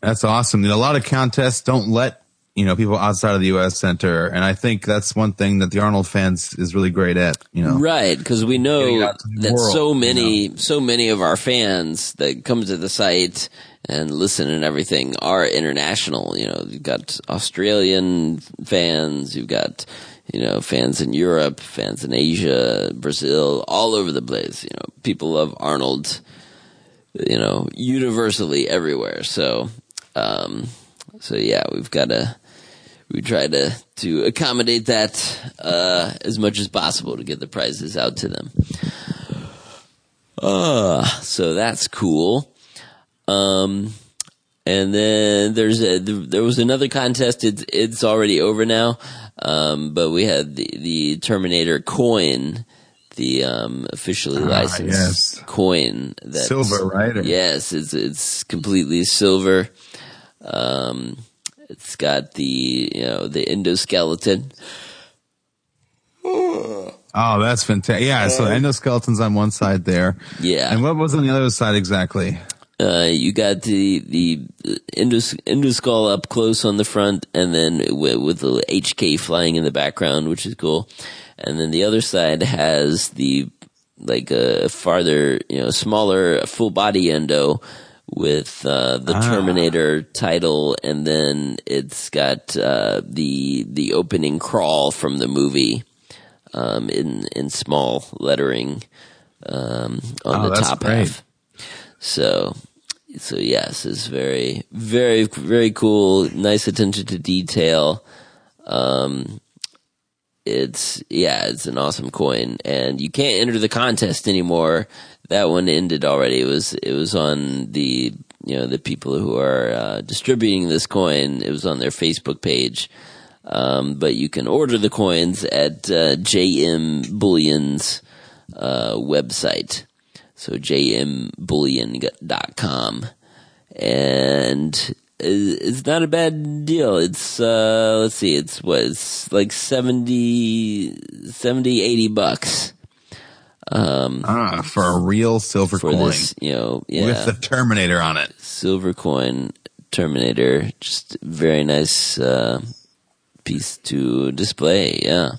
That's awesome. A lot of contests don't let you know people outside of the U.S. center. and I think that's one thing that the Arnold fans is really great at. You know, Right, because we know out to the that world, so you many, so many of our fans that come to the site and listen and everything are international. You know, you've got Australian fans, you've got, you know, fans in Europe, fans in Asia, Brazil, all over the place. You know, people love Arnold, you know, universally everywhere. So, um, so yeah, we've got to, we try to, to accommodate that, uh, as much as possible to get the prizes out to them. Uh, so that's cool. Um, and then there's a, there was another contest. It's, it's already over now. Um, but we had the, the Terminator coin, the, um, officially licensed Ah, yes. coin that Silver, right? Yes, it's, it's completely silver. Um, it's got the, you know, the endoskeleton. Oh, that's fantastic. Yeah, so endoskeletons on one side there. Yeah. And what was on the other side exactly? Uh, you got the the endos, endoskull up close on the front, and then with, with the HK flying in the background, which is cool. And then the other side has the like a farther, you know, smaller full body endo with uh, the Terminator title, and then it's got uh, the the opening crawl from the movie um, in in small lettering um, on Oh, the top great. half. So, so yes, it's very, very, very cool. Nice attention to detail. Um, it's yeah, it's an awesome coin, and you can't enter the contest anymore. That one ended already. It was it was on the you know the people who are uh, distributing this coin. It was on their Facebook page, um, but you can order the coins at uh, JM Bullion's uh, website. So jmbullion.com. And it's not a bad deal. It's, uh, let's see, it's what, it's like 70, 70, 80 bucks. Um, Ah, for a real silver coin this, you know, yeah, with the Terminator on it. silver coin Terminator. Just very nice, uh, piece to display. Yeah.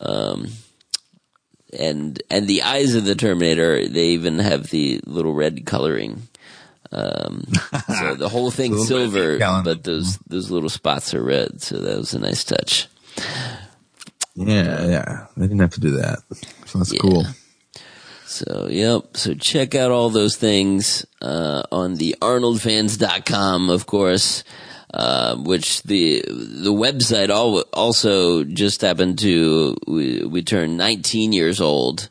Um, and, and the eyes of the Terminator, they even have the little red coloring. Um, so the whole thing's Little bit of silver, but those, those little spots are red. So that was a nice touch. Yeah, yeah. They didn't have to do that. So that's Yeah. cool. So, yep. So check out all those things, uh, on the arnoldfans.com, of course, uh, which the, the website al- also just happened to, we, we turned 19 years old.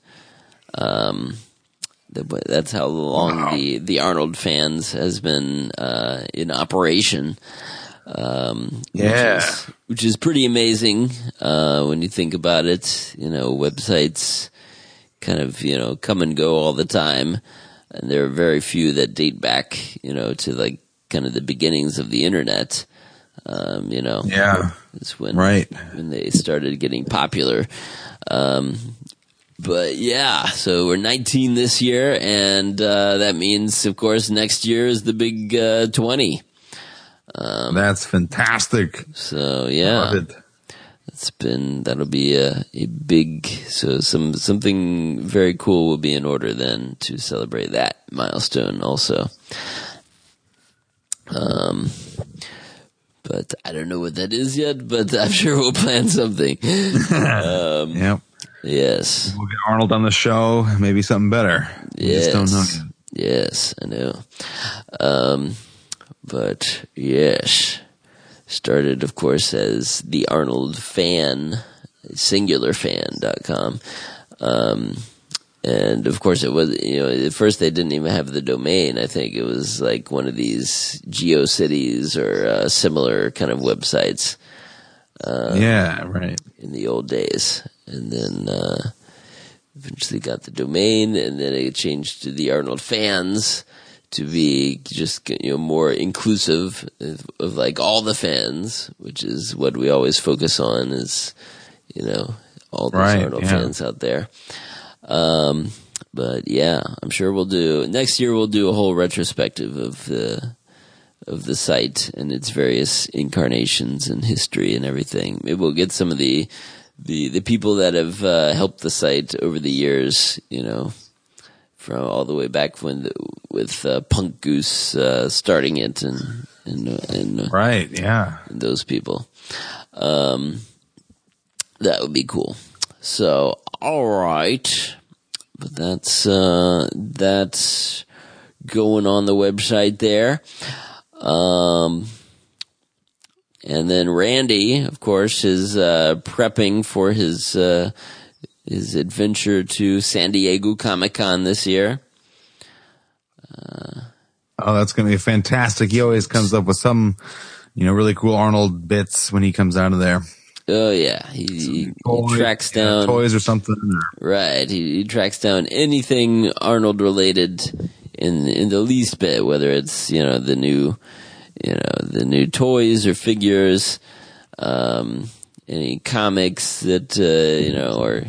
Um, that's how long the, the Arnold fans has been, uh, in operation. Um, Yeah. Which is, which is pretty amazing, uh, when you think about it. You know, websites, kind of, you know, come and go all the time. And there are very few that date back, you know, to like kind of the beginnings of the internet. Um, you know, Yeah. is when, Right. when they started getting popular. Um, but yeah, so we're 19 this year and, uh, that means, of course, next year is the big, uh, 20. That's fantastic. So yeah. Love it. It's been that'll be a, a big so some something very cool will be in order then to celebrate that milestone also. Um, but I don't know what that is yet, but I'm sure we'll plan something. Yep. Yes, We'll get Arnold on the show. Maybe something better. We yes, just don't know. yes, I know. Um, but yes, started of course as the Arnold fan, singularfan.com. Um, and of course it was, you know, at first they didn't even have the domain. I think it was like one of these GeoCities or uh, similar kind of websites yeah, right. in the old days. And then, uh, eventually got the domain and then it changed to the Arnold fans to be just, you know, more inclusive of, of like all the fans, which is what we always focus on is, you know, all those Right, Arnold yeah. fans out there. Um, but yeah, I'm sure we'll do, next year we'll do a whole retrospective of the, of the site and its various incarnations and history and everything. Maybe we'll get some of the the the people that have uh, helped the site over the years. You know, from all the way back when the, with uh, Punk Goose uh, starting it and and and, uh, Right. Yeah. and those people. Um, that would be cool. So, all right, but that's uh, that's going on the website there. Um, and then Randy, of course, is uh, prepping for his uh, his adventure to San Diego Comic Con this year. Oh, that's going to be fantastic. He always comes up with some, you know, really cool Arnold bits when he comes out of there. Oh yeah, he, he, tracks yeah, down toys or something. Right. He, he tracks down anything Arnold related in in the least bit, whether it's you know the new, you know the new toys or figures, um, any comics that uh, you know are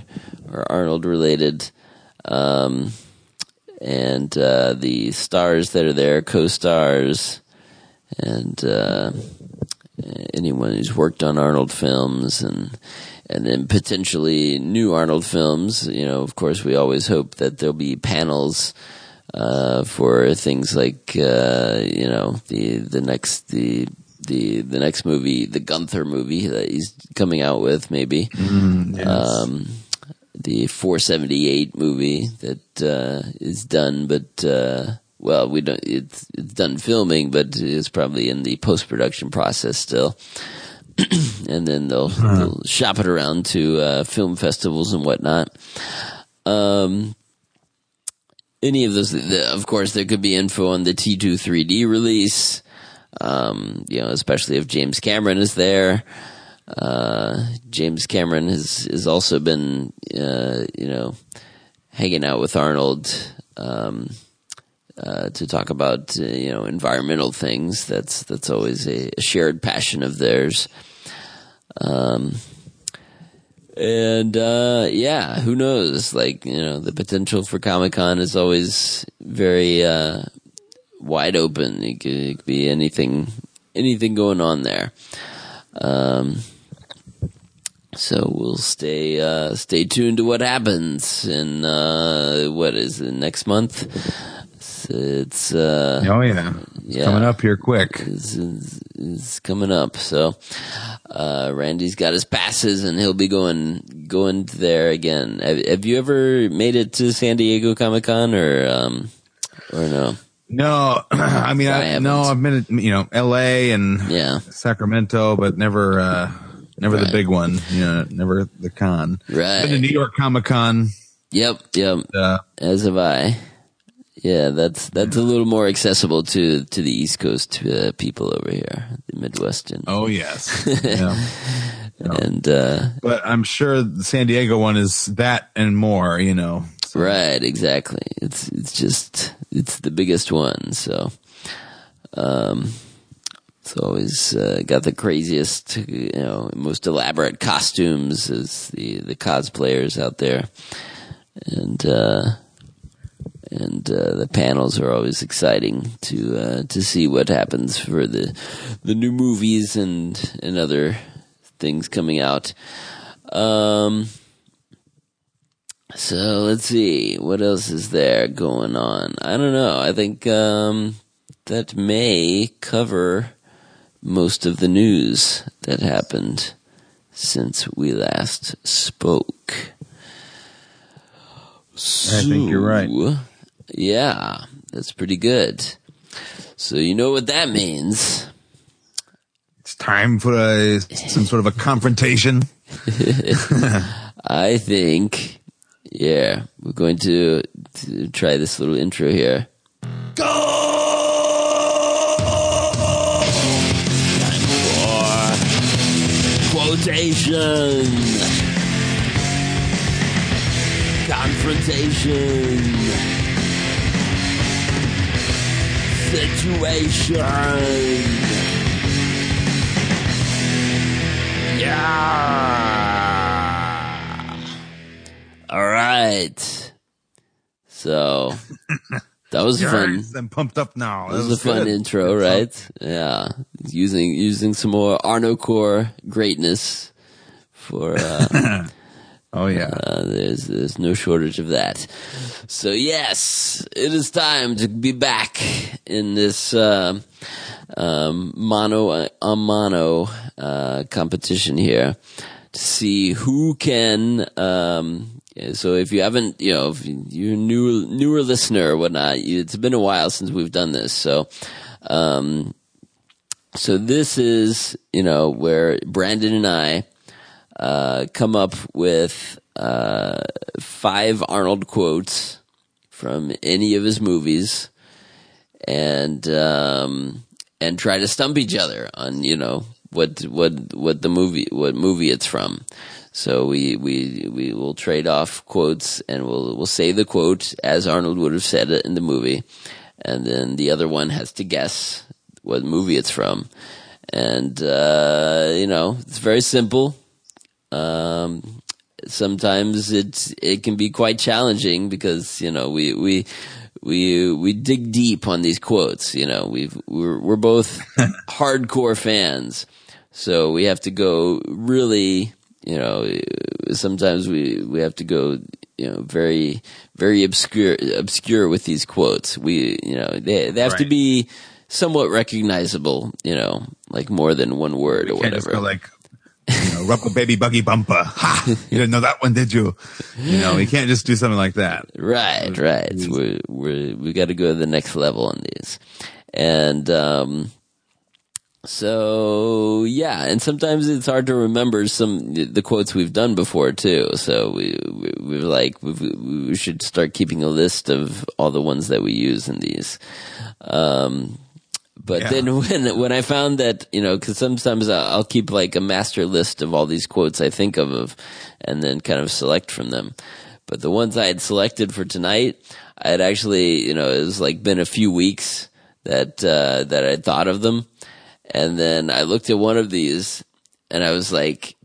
are Arnold related, um, and uh, the stars that are there, co-stars, and. Uh, anyone who's worked on Arnold films and and then potentially new Arnold films. You know, of course, we always hope that there'll be panels uh, for things like uh, you know the the next the the the next movie, the Gunther movie that he's coming out with, maybe. Um, the 478 movie that uh, is done, but uh, well, we don't. It's it's done filming, but it's probably in the post production process still. and then they'll, they'll shop it around to uh, film festivals and whatnot. Um, any of those, the, of course, there could be info on the T2 3D release. Um, you know, especially if James Cameron is there. Uh, James Cameron has has also been, uh, you know, hanging out with Arnold um, uh, to talk about uh, you know environmental things. That's that's always a, a shared passion of theirs. Um, and uh, yeah, who knows? Like you know, the potential for Comic Con is always very uh, wide open. It could, it could be anything, anything going on there. Um, so we'll stay uh, stay tuned to what happens in uh, what is it next month? It's, it's uh, Oh yeah, It's Yeah. coming up here quick. It's, is, is coming up. So uh, Randy's got his passes, and he'll be going going there again. Have, have you ever made it to San Diego Comic Con, or um, or no? No, I mean, I no. I've been, at, you know, L.A. and Yeah, Sacramento, but never, uh, never Right. the big one. You know, never the con. Right. Been to New York Comic Con. yep, yep. Uh, As have I. Yeah, that's that's a little more accessible to to the East Coast uh, people over here, the Midwestern, oh yes, yeah. and uh, but I'm sure the San Diego one is that and more. You know, Right, exactly. It's it's just it's the biggest one, so um it's always uh, got the craziest, you know, most elaborate costumes as the the cosplayers out there, and uh, and uh, the panels are always exciting to uh, to see what happens for the the new movies and and other things coming out. Um, so let's see what else is there going on. I don't know. I think um, that may cover most of the news that happened since we last spoke. I think you're right. Yeah, that's pretty good. So you know what that means. it's time for a, some sort of a confrontation. I think, yeah, we're going to, to try this little intro here. For quotation, confrontation, situation. Yeah. All right. So that was fun. I'm pumped up now. That was a fun good. intro, right? Yeah, using using some more Arnocorps greatness for. Uh, Oh yeah. uh, there's there's no shortage of that. So yes, it is time to be back in this uh, um, mono a mono uh, competition here to see who can. Um, so if you haven't, you know, if you're new newer listener or whatnot, it's been a while since we've done this. So. Um, so this is, you know, where Brandon and I uh, come up with uh, five Arnold quotes from any of his movies, and um, and try to stump each other on you know what what what the movie what movie it's from. So we we we will trade off quotes, and we'll we'll say the quote as Arnold would have said it in the movie, and then the other one has to guess what movie it's from. And uh, you know, it's very simple. Um, sometimes it's it can be quite challenging because you know we we we we dig deep on these quotes. You know, we've we're we're both hardcore fans, so we have to go really. You know, sometimes we we have to go. You know, very very obscure obscure with these quotes. We you know they they have to be somewhat recognizable. You know, like more than one word or Can't just whatever. go like, you know, rubber baby buggy bumper. Ha! You didn't know that one, did you? You know, we can't just do something like that. Right, right. We're, we're, we got to go to the next level on these. And, um, So yeah, and sometimes it's hard to remember some the quotes we've done before too. So we we, were like we, we should start keeping a list of all the ones that we use in these. Um, but Yeah. then when when I found that you know, because sometimes I'll I'll keep like a master list of all these quotes I think of, of, and then kind of select from them. But the ones I had selected for tonight, I had actually you know it was like been a few weeks that uh, that I thought of them, and then I looked at one of these, and I was like.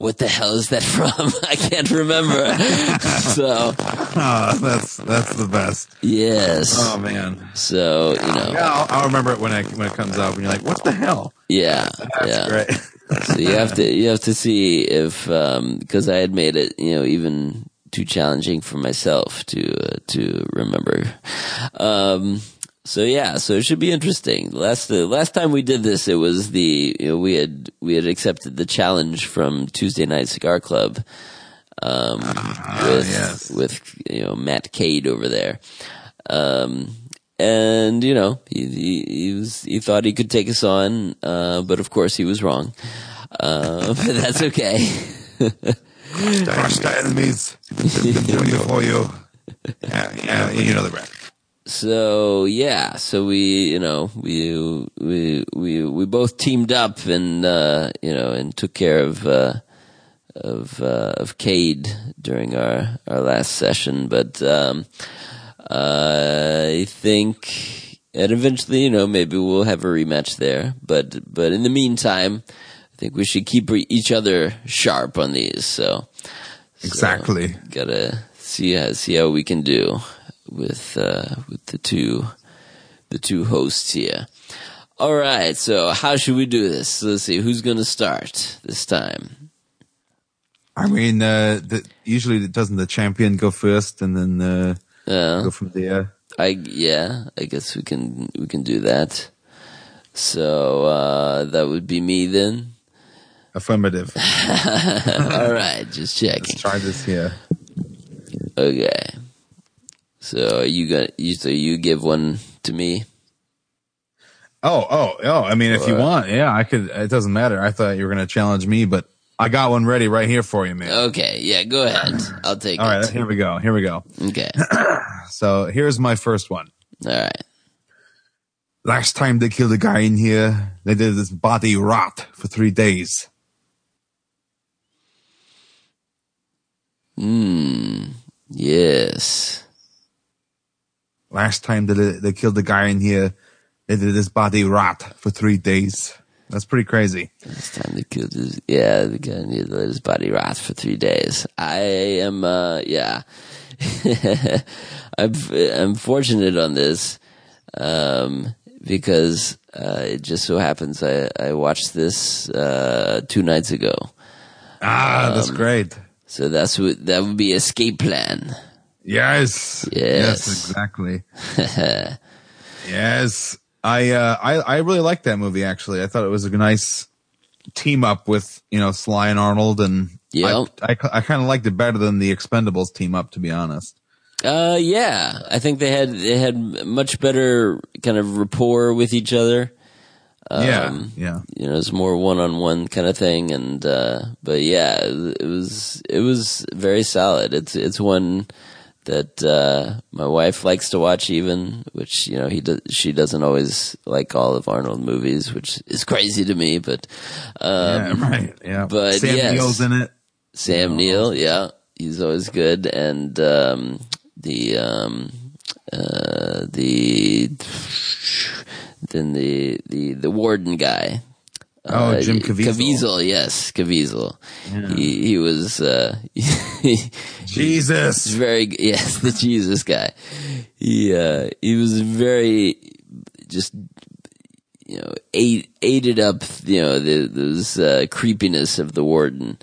What the hell is that from? I can't remember. so, Oh, that's that's the best. yes. Oh man. So, you know, Yeah, I'll, I'll remember it when it when it comes up, and you're like, "What the hell?" yeah, That's yeah. great. so you have to you have to see if um because I had made it you know even too challenging for myself to uh, to remember. Um, so yeah, so it should be interesting. Last the last time we did this, it was the you know, we had we had accepted the challenge from Tuesday Night Cigar Club. Um, with yes. with you know Matt Cade over there. Um, and you know he, he he was he thought he could take us on, uh, but of course he was wrong. Uh, but that's okay. Crush the enemies. Doing it for you. Yeah, yeah, you know the rest. So yeah, so we you know we we we we both teamed up and uh, you know and took care of uh, of uh, of Cade during our our last session, but um, I think and eventually you know maybe we'll have a rematch there, but but in the meantime, I think we should keep each other sharp on these. So Exactly. gotta see how see how we can do with uh, with the two the two hosts here. All right, so how should we do this? Let's see who's gonna start this time. I mean, uh, the, usually doesn't the champion go first, and then uh, Uh, go from there. I yeah, I guess we can we can do that. So uh, that would be me then. Affirmative. All right, just checking. Let's try this here. Okay. So you got you so you give one to me. Oh, oh, oh! I mean, if you want, yeah, I could. It doesn't matter. I thought you were going to challenge me, but I got one ready right here for you, man. Okay, yeah, go ahead. I'll take All it. All right, here we go. Here we go. Okay. So here's my first one. All right. Last time they killed a guy in here, they did his body rot for three days. Hmm. Yes. Last time they, they killed the guy in here, they did his body rot for three days. That's pretty crazy. It's time they killed this. Yeah, the guy need to let his body rot for three days. I am, uh, yeah. I'm, I'm fortunate on this, um, because, uh, it just so happens I, I watched this, uh, two nights ago. Ah, that's great. So that's what, that would be escape plan. Yes. Yes. exactly. yes. I, uh, I, I really liked that movie actually. I thought it was a nice team up with, you know, Sly and Arnold and Yep. I, I, I kind of liked it better than the Expendables team up, to be honest. Uh, yeah, I think they had they had much better kind of rapport with each other. yeah. Um, Yeah. You know, it's more one on one kind of thing, and uh, but yeah, it was it was very solid. It's it's one that uh, my wife likes to watch, even which you know he does, she doesn't always like all of Arnold movies, which is crazy to me. But um, yeah, right. Yeah. but Sam yes. Neill's in it. Sam Neill, yeah, he's always good, and um, the um, uh, the then the the the warden guy. Oh, Uh, Jim Caviezel. Caviezel, yes, Caviezel. He he was uh, he's Jesus. very yes the Jesus guy. He uh, he was very just you know ate aided up you know the those uh, creepiness of the warden.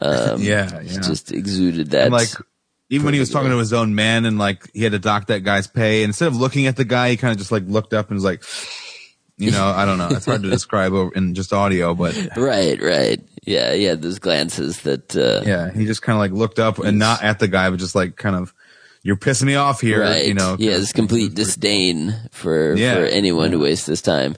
Um, Yeah, yeah. just exuded that. And like, even when he was talking to his own man and like he had to dock that guy's pay, instead of looking at the guy, he kind of just like looked up and was like, you know, I don't know. It's hard to describe in just audio, but right, right, yeah, yeah. Those glances that uh, yeah, he just kind of like looked up and not at the guy, but just like kind of, you're pissing me off here, right, you know. yeah, this complete disdain for Yeah, for anyone who wastes his time.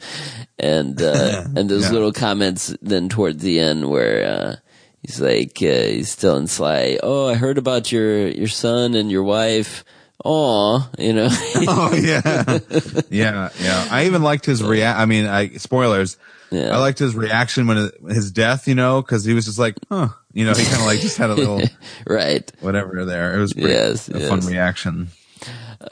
and uh, and those Yeah. little comments then towards the end where uh, he's like uh, he's telling Sly, "Oh, I heard about your your son and your wife." Aw, you know, Oh yeah, yeah, yeah. I even liked his react. I mean, I spoilers. Yeah. I liked his reaction when his death. You know, because he was just like, huh. You know, he kind of like just had a little right? whatever there. It was pretty, Yes, a fun reaction.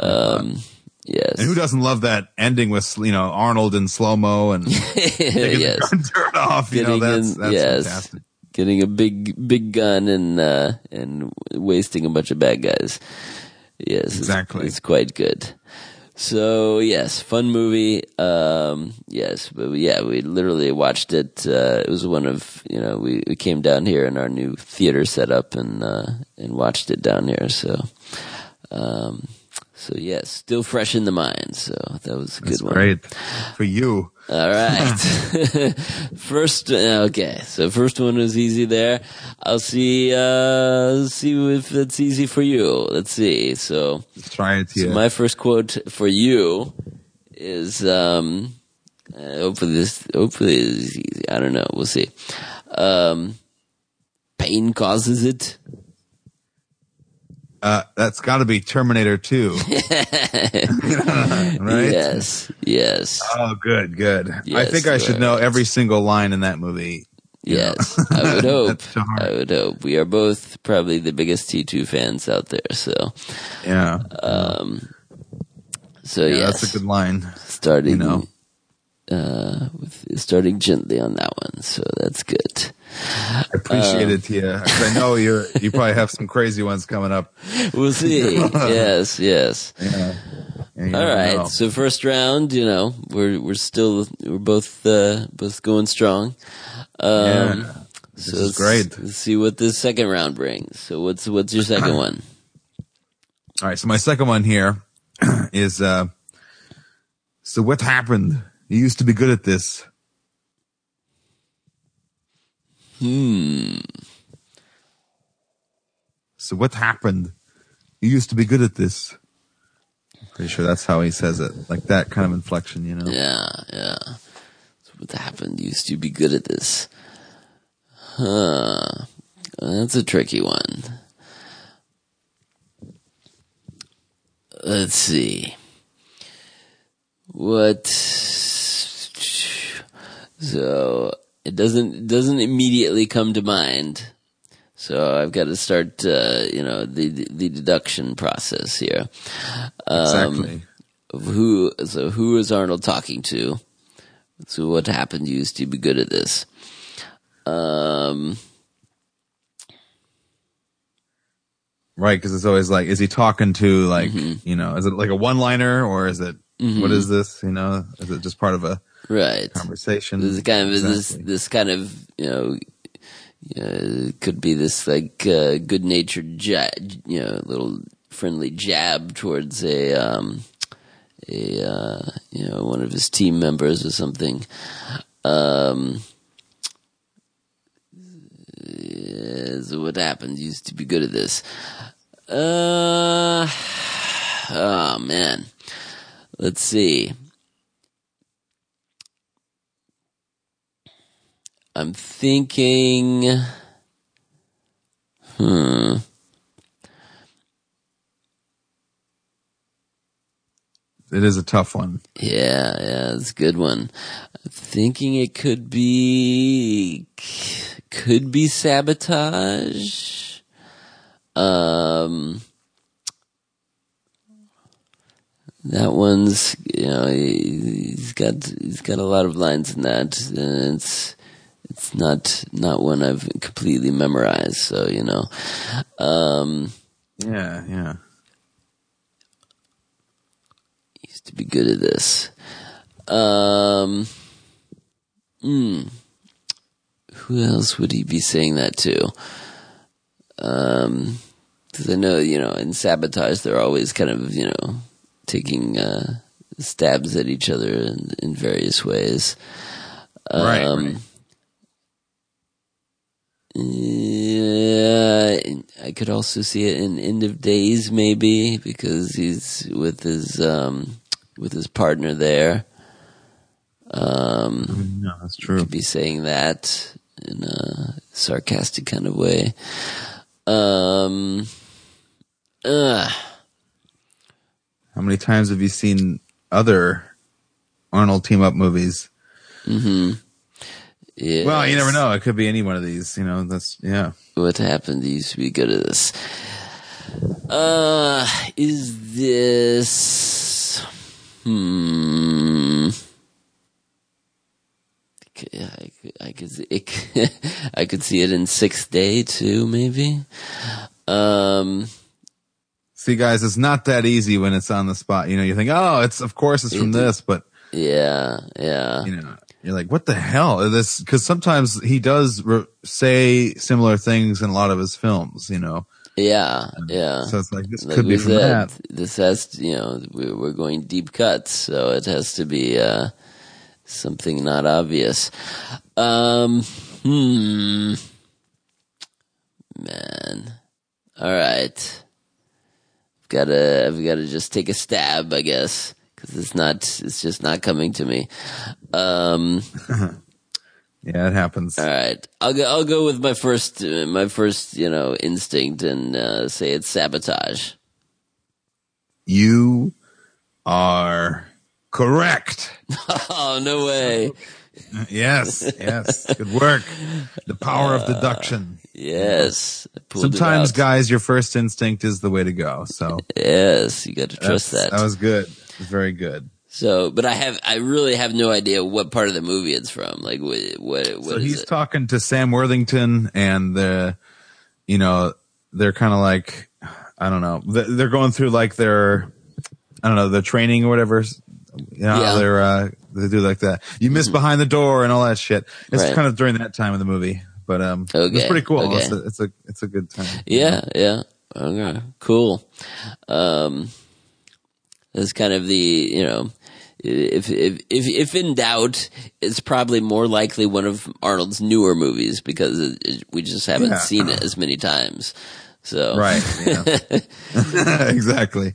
Um, yes, And who doesn't love that ending with you know Arnold in slow mo and taking yes. the gun turn off? You know, Getting that's in- that's yes. fantastic. getting a big big gun and uh, and wasting a bunch of bad guys. Yes, it's- Exactly. It's, quite good. So yes, fun movie. Um, yes, but we- yeah, we literally watched it. Uh, it was one of you know we, we came down here in our new theater setup and uh, and watched it down here. So. Um, so yes, still fresh in the mind. So that was a good one. That's one. great for you. All right. first, okay. So first one was easy there. I'll see. Uh, see if it's easy for you. Let's see. So, Let's try it. so my first quote for you is. Um, uh, hopefully this. Hopefully it's easy. I don't know. We'll see. Um, pain causes it. Uh, that's got to be Terminator 2. right? Yes. Yes. Oh, good, good. I think I should know every single line in that movie. Yes, I would hope. That's so hard. I would hope. We are both probably the biggest T2 fans out there. So, Yeah. um, so yeah, yes, that's a good line. starting, you know. Uh, with, starting gently on that one. So that's good. I appreciate it, Tia. 'cause I know you're, you probably have some crazy ones coming up. We'll see. yes, yes. Yeah. You All right. know. So first round, you know, we're we're still we're both uh, both going strong. Um, Yeah. so is let's- great. Let's see what this second round brings. So what's what's your second one? All right. So my second one here is, uh, so what happened? You used to be good at this. Hmm. So what happened? You used to be good at this. Pretty sure that's how he says it. Like that kind of inflection, you know? Yeah, yeah. So what happened? You used to be good at this. Huh. That's a tricky one. Let's see. What? So it doesn't it doesn't immediately come to mind. So I've got to start, uh, you know, the the deduction process here. Exactly. Who? So who is Arnold talking to? So what happened? You used to be good at this. Um, Right, because it's always like, is he talking to like, Mm-hmm. you know, is it like a one-liner or is it what is this? You know, is it just part of a right. conversation? This is kind of this Exactly. this kind of you know. Uh, could be this like uh, good-natured, ja- you know, little friendly jab towards a um, a uh, you know one of his team members or something. Um, yeah, so what happened? Used to be good at this. Uh, oh man, let's see. I'm thinking. Hmm. It is a tough one. Yeah, yeah, it's a good one. I'm thinking it could be could be sabotage. Um that one's you know he- he's got he's got a lot of lines in that and it's it's not not one I've completely memorized so you know um Yeah, yeah. used to be good at this. Um, hmm. Who else would he be saying that to? Um, because I know you know in sabotage they're always kind of you know taking uh, stabs at each other in, in various ways. Right, Um, right. Yeah, I could also see it in End of Days, maybe because he's with his um with his partner there. Um, No, that's true. Could be saying that in a sarcastic kind of way. Um, uh, How many times have you seen other Arnold team up movies? yes. Well, you never know. It could be any one of these. You know, that's yeah. What happened? To be good at this. Uh, is this? Hmm. I could, I could, see- it, I could see it in Sixth Day too, maybe. Um, See, guys, it's not that easy when it's on the spot. You know, you think, oh, it's of course it's from this, but yeah, yeah, you know, you're like, what the hell? This because sometimes he does re- say similar things in a lot of his films. You know, yeah, yeah. so it's like this Like could be from said, that. this has to, you know, we're, going deep cuts, so it has to be, uh, something not obvious. Um, hmm. Man. Alright. I've gotta, I've gotta just take a stab, I guess. Cause it's not, it's just not coming to me. Um, Yeah, it happens. alright. I'll go, I'll go with my first, uh, my first, you know, instinct and, uh, say it's sabotage. You are correct. Oh, no way. Yes, yes. Good work. The power of deduction. Yes. Pulled it Sometimes, guys, your first instinct is the way to go. So Yes, you got to trust that's- that. that was good. It was very good. so, but I have, I really have no idea what part of the movie it's from. Like, what, what, what so he's it? talking to Sam Worthington, and the, you know, they're kind of like, I don't know, they're going through like their, I don't know, their training or whatever. You know, Yeah. they're uh, they do like that. You miss behind the door and all that shit. It's Right. kind of during that time of the movie, but um, it's pretty cool. okay. It's, a, it's a it's a good time. yeah, yeah. Okay, cool. Um, that's kind of the, you know, if, if, if, if in doubt, it's probably more likely one of Arnold's newer movies because it, it, we just haven't Yeah. seen it as many times. So, Right. Yeah. exactly.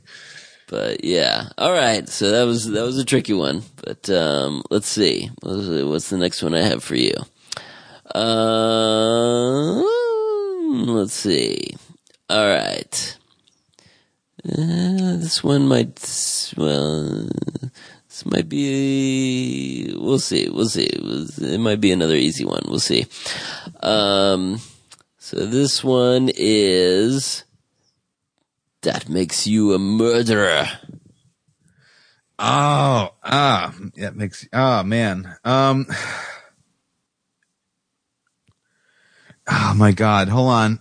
But yeah, all right. So that was that was a tricky one. But um, let's see. What's the- next one I have for you? Uh, let's see. All right. Uh, this one might well. This might be. We'll see. We'll see. It might be another easy one. We'll see. Um. So this one is. That makes you a murderer. Oh, ah, that makes, oh man. Um, oh my God. Hold on.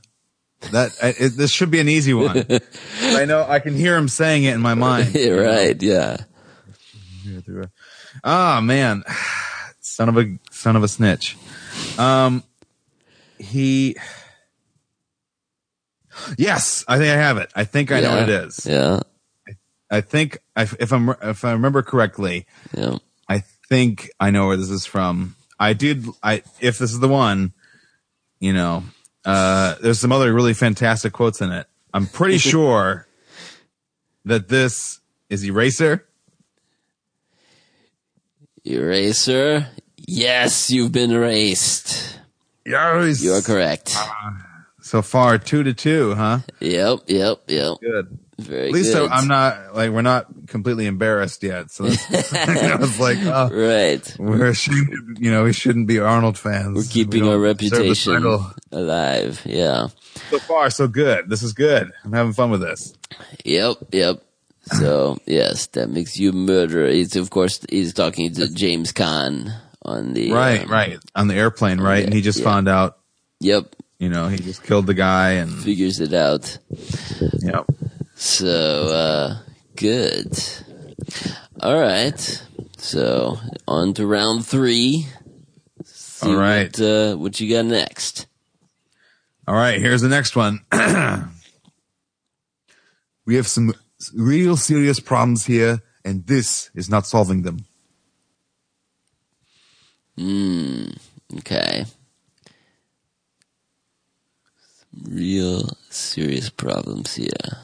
That, I, it, this should be an easy one. I know, I can hear him saying it in my mind. right, yeah. Oh man. Son of a, son of a snitch. Um, he, yes, I think I have it. I think I know what it is. Yeah. I think I, if I'm, if I remember correctly, yeah. I think I know where this is from. I did. I if this is the one, you know, uh, there's some other really fantastic quotes in it. I'm pretty sure that this is Eraser. Eraser. Yes, you've been erased. Yes. You are correct. So far, two to two, huh? Yep, yep, yep. Good. Very good. At least. I, I'm not like we're not completely embarrassed yet. So that's, I was like, oh, Right. we're ashamed. You know, we shouldn't be Arnold fans. We're keeping We our the reputation alive. Yeah. So far, so good. This is good. I'm having fun with this. Yep, yep. So, yes, that makes you a murderer. He's, of course, he's talking to James Caan on the. Right, um, right. On the airplane, right? and he just yeah. found out, Yep. You know, he just killed the guy and, Figures it out. yeah. So, uh, good. All right. So, on to round three. See All right. What, uh, what you got next? All right, here's the next one. we have some real serious problems here, and this is not solving them. Hmm. Okay. Real serious problems here.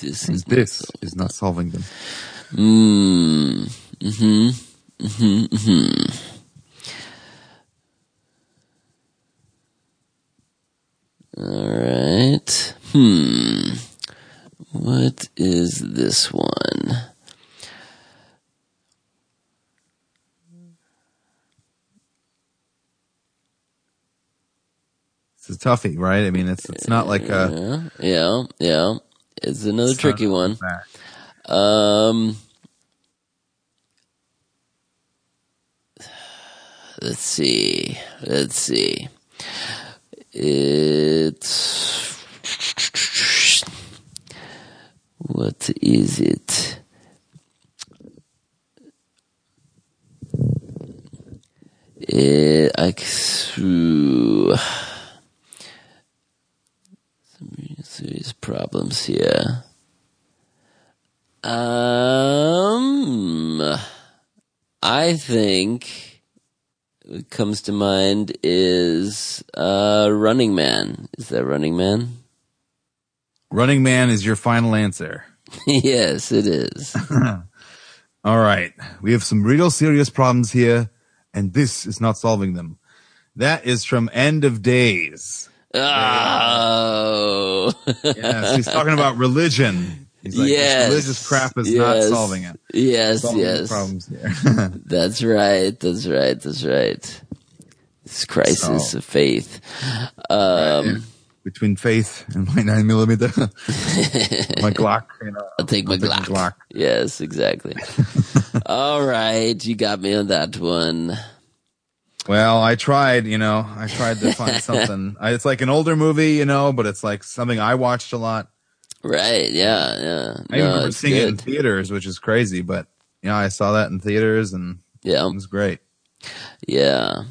This is This so- is not solving them. Hmm. Mm-hmm. Mm-hmm. Mm-hmm. All right. Hmm. What is this one? It's a toughie, right? I mean, it's it's not like a Yeah, yeah, yeah. It's another tricky one. Um, let's see. Let's see. It's what is it? It, I ooh. some serious problems here. Um, I think what comes to mind is uh, Running Man. Is that Running Man? Running Man is your final answer. yes, it is. All right. We have some real serious problems here, and this is not solving them. That is from End of Days. Oh, Yes, he's talking about religion. He's like, Yes. religious crap is Yes. not solving it. yes, Solving yes. problems here. That's right. That's right. That's right. This crisis So- of faith. Um, Between faith and my nine millimeter, my Glock, you know, I'll take my Glock. my Glock. Yes, exactly. All right, you got me on that one. Well, I tried, you know, I tried to find something. I, it's like an older movie, you know, but it's like something I watched a lot. Right? Yeah, yeah. I No, remember seeing it in theaters, which is crazy, but you know, I saw that in theaters and Yeah, it was great. yeah,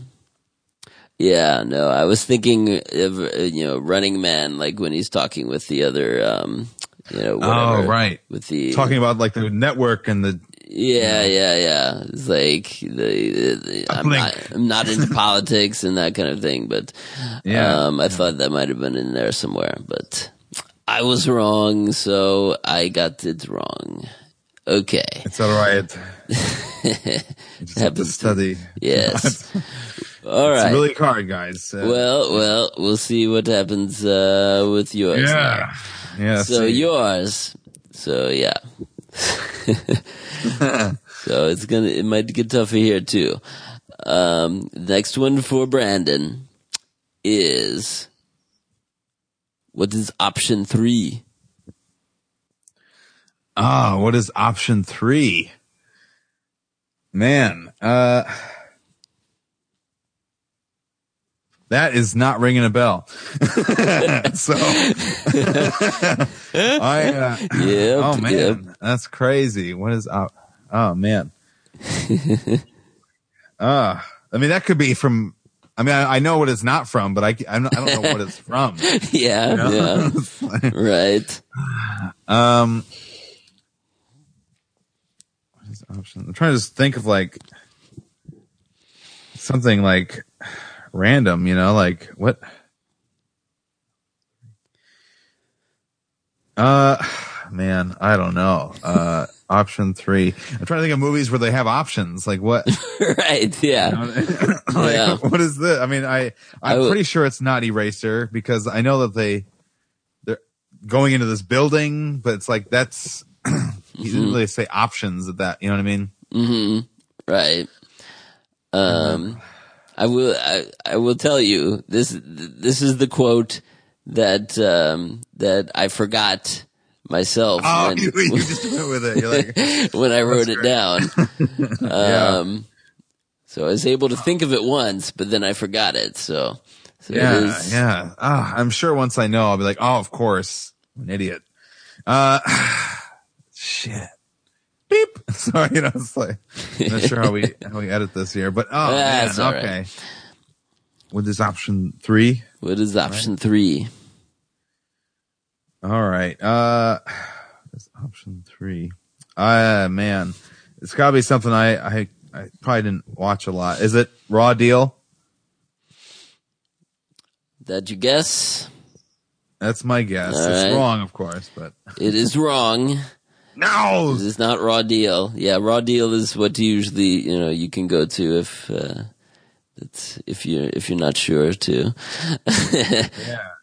yeah. No, I was thinking of uh, you know Running Man, like when he's talking with the other, um, you know, whatever, Oh, right. with the Talking about like the network and the Yeah, yeah, yeah. It's like the, the I'm Blink. not I'm not into politics and that kind of thing, but Yeah. um, I thought that might have been in there somewhere, but I was wrong, so I got it wrong. Okay, it's all right. Just have to Happens to- study. yes, all It's right. really hard, guys. Uh, well, well, we'll see what happens uh, with yours. now. yeah, yeah. So see. yours. So yeah. so it's gonna it might get tougher here too. Um, next one for Brandon is what is option three? Ah, what is option three? Man, uh, that is not ringing a bell. so, I, uh, Yep, oh man, yep. that's crazy. What is op- Oh man. Ah, I mean, that could be from, I mean, I, I know what it's not from, but I, I don't know what it's from. yeah, yeah, right. Um, what is option? I'm trying to think of like something like random, you know, like what? Uh, man, I don't know. Uh, option three. I'm trying to think of movies where they have options. Like what? right, yeah. like, Yeah. What is this? I mean, I I'm I pretty sure it's not Eraser because I know that they they're going into this building, but it's like that's Mm-hmm. didn't really say options at that. You know what I mean? Mm-hmm. Right. Um, I will. I, I will tell you this. This is the quote that um, that I forgot myself Oh, when, you, you just went with it. Like, when I wrote it down. Yeah. Um, so I was able to think of it once, but then I forgot it. So, so yeah, is- yeah. Ah, I'm sure once I know, I'll be like, oh, of course, I'm an idiot. Uh, shit. Beep. Sorry, you know, it's like, I'm not sure how we how we edit this here, but oh That's man, okay. With this option three, What is option three? All right. Uh that's option three. Uh man. It's gotta be something I, I I probably didn't watch a lot. Is it Raw Deal? That you guess? That's my guess. All it's right. wrong, of course, but It is wrong. No. This is not raw deal. Yeah, raw deal is what usually you know you can go to if uh, if you if you're not sure to. Yeah.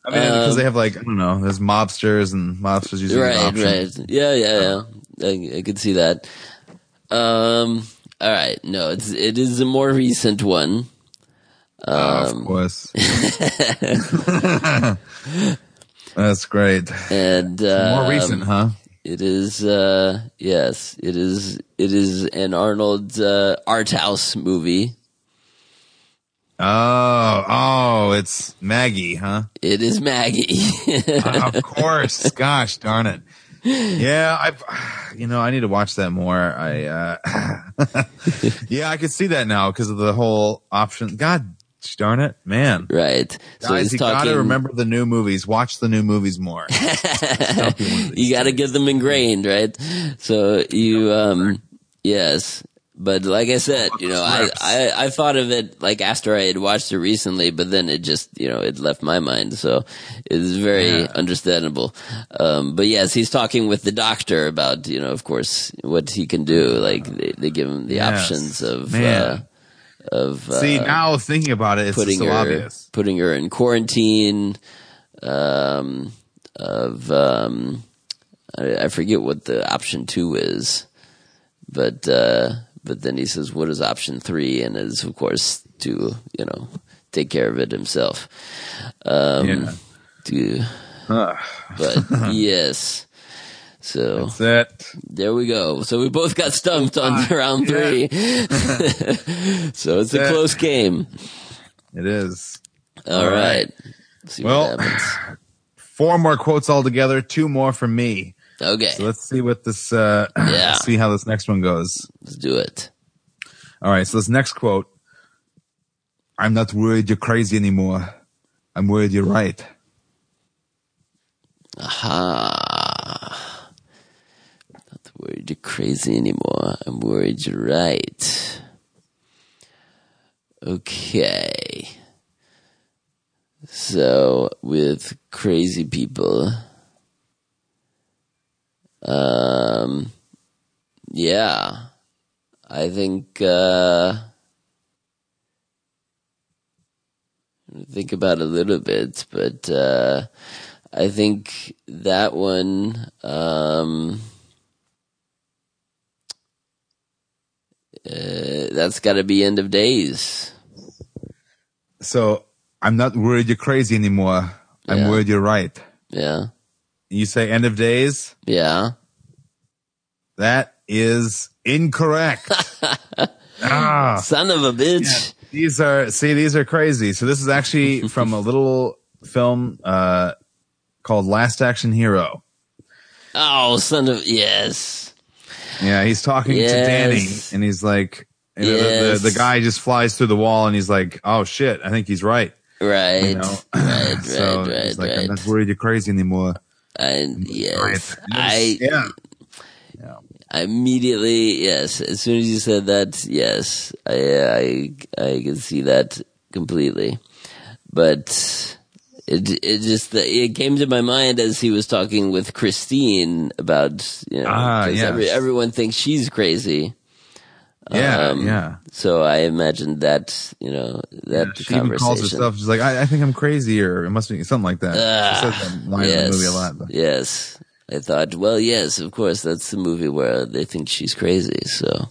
I mean, because they have like I don't know, there's mobsters and mobsters usually have right, right. Yeah, yeah, yeah. I, I could see that. Um. All right. No, it's it is a more recent one. Oh, Um, of course. That's great. And uh, More recent, huh? It is, uh, yes, it is, it is an Arnold, uh, art house movie. Oh, oh, it's Maggie, huh? It is Maggie. of course. Gosh darn it. Yeah, I've, you know, I need to watch that more. I, uh, yeah, I could see that now because of the whole option. God darn it, man. right. so Guys, you talking, gotta remember the new movies. Watch the new movies more. you gotta get them ingrained, right? So you, um, yes. But like I said, you know, I, I, I thought of it like after I had watched it recently, but then it just, you know, it left my mind. So it's very Yeah. understandable. Um, but yes, he's talking with the doctor about, you know, of course, what he can do. Like they, they give him the Yes. options of, uh, of, uh, See, now thinking about it, it's putting so her obvious. putting her in quarantine um of um I, I forget what the option two is but uh but then he says what is option three and is of course to you know take care of it himself um Yeah. to but yes so That's it. there we go. So we both got stumped on round three. so it's a Yeah. close game. It is. All All right. right. See Well, what happens. Four more quotes altogether, two more from me. Okay, So let's see what this, uh, Yeah. see how this next one goes. let's do it. All right. So this next quote, I'm not worried you're crazy anymore. I'm worried you're right. Aha. Worried you're crazy anymore. I'm worried you're right. Okay. So with crazy people, um, yeah, I think, uh, think about a little bit, but, uh, I think that one, um, uh, that's got to be end of days. So I'm not worried you're crazy anymore. I'm Yeah. worried you're right. Yeah. You say end of days? Yeah. That is incorrect. ah. Son of a bitch. These are see, these are crazy. So this is actually from a little film uh called Last Action Hero. Oh, son of, yes. Yeah, he's talking to Danny and he's like you know, the, Yes. the, the guy just flies through the wall and he's like, Oh shit, I think he's right. Right. You know? Right, right, so right, he's like, I'm not worried you're crazy anymore. And yes, Right. I, yeah. I immediately, yes, as soon as you said that, yes, I, I, I can see that completely. But it, it just, it came to my mind as he was talking with Christine about, you know, Ah, yes. every, everyone thinks she's crazy. Yeah, Um, yeah. So I imagined that, you know, that She even calls herself. She's like, I, I think I'm crazy, or it must be something like that. she says that line in the movie a lot. But. Yes. I thought, well, yes, of course, that's the movie where they think she's crazy. So,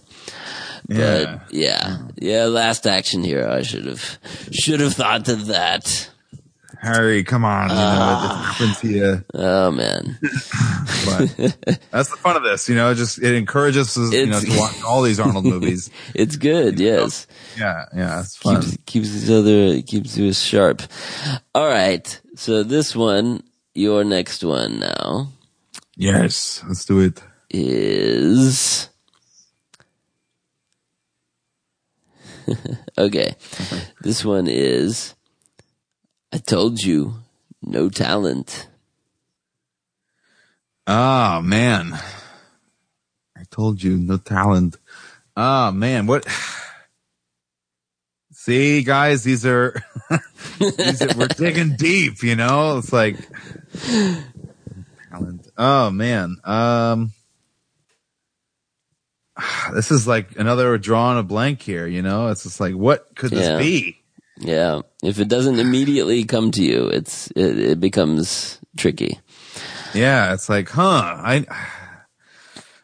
Yeah. but yeah, yeah, Last Action Hero. I should have, should have thought of that. Harry, come on, you know, it ah. happens to you. Oh man, But that's the fun of this, you know. It just it encourages us, you know, to watch all these Arnold movies. it's good. Yes, Yeah, yeah, it's fun. keeps keeps each other keeps us sharp. All right, so this one, your next one now Yes, let's do it. is okay. This one is I told you no talent. Oh man, I told you no talent. Oh man, what? See, guys, these are, these are we're digging deep. You know, it's like talent. Oh man, um, this is like another drawing a blank here. You know, it's just like, what could this Yeah. be? Yeah. If it doesn't immediately come to you, it's, it, it becomes tricky. Yeah, it's like, huh? I,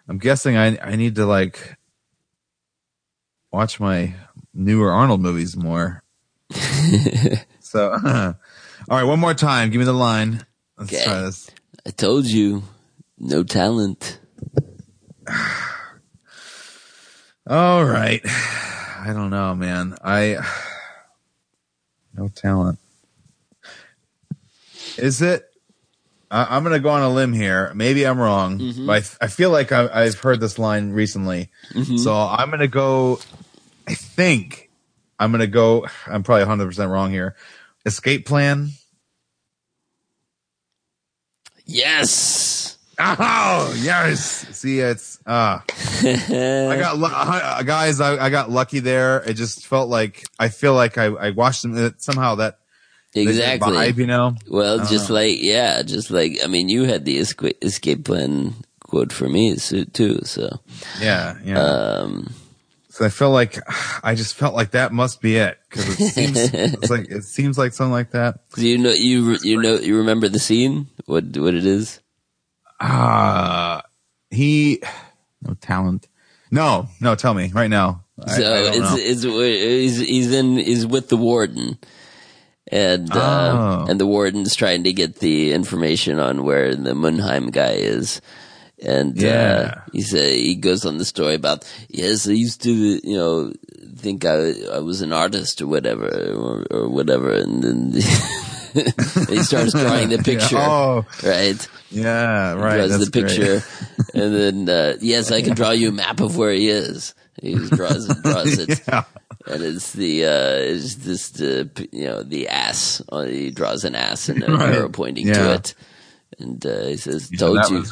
I'm guessing I I need to like watch my newer Arnold movies more. so, all right, one more time. Give me the line. Let's Okay. try this. I told you, no talent. All right. I don't know, man. I no talent. Is it? I, I'm going to go on a limb here. Maybe I'm wrong, mm-hmm. but I, f- I feel like I, I've heard this line recently. Mm-hmm. So I'm going to go. I think I'm going to go. I'm probably 100 percent wrong here. Escape plan. Yes. Oh yes. See, it's ah. I got lu- uh, guys. I, I got lucky there. It just felt like I feel like I, I watched them somehow that Exactly. vibe, you know. Well, just like, yeah, just like, I mean, you had the escape, escape plan quote for me too, so, Yeah, yeah. um, so I feel like I just felt like that must be it because it seems it's like it seems like something like that. do you know, you, you know, you remember the scene? What, what it is? Ah, he no talent. No, no. Tell me right now. So I it's, it's, he's, he's in, he's with the warden. And, uh, Oh. and the warden's trying to get the information on where the Manheim guy is. And, uh, Yeah. he say, he goes on the story about, yes, I used to, you know, think I, I was an artist or whatever, or, or whatever. And then he starts drawing the picture. Oh, Right. yeah, right. draws That's the picture, and then uh, yes, I can draw you a map of where he is. He draws it, draws it, Yeah. and it's the uh, it's just the you know the ass. Uh, He draws an ass and an Right. arrow pointing to it, and uh, he says, Yeah, "Told you,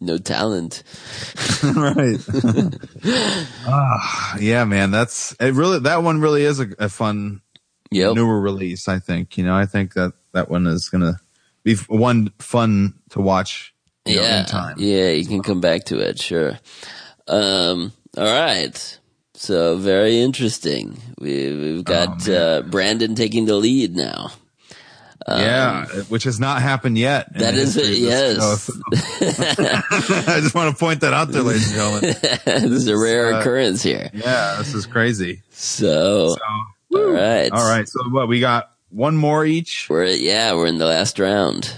no talent." right. ah, yeah, man. That's it. Really, that one really is a, a fun Yep. newer release. I think. You know, I think that that one is gonna be one fun to watch. You know, yeah, in time. yeah, you can come back to it, sure. Um, all right. So very interesting. We, we've got Oh, uh, Brandon taking the lead now. yeah, which has not happened yet. That is Um, That the is history it. Yes. I just want to point that out there, ladies and gentlemen. this is a rare uh, occurrence here. Yeah, this is crazy. So, all right, All right, so what we got? One more each. We're yeah, we're in the last round.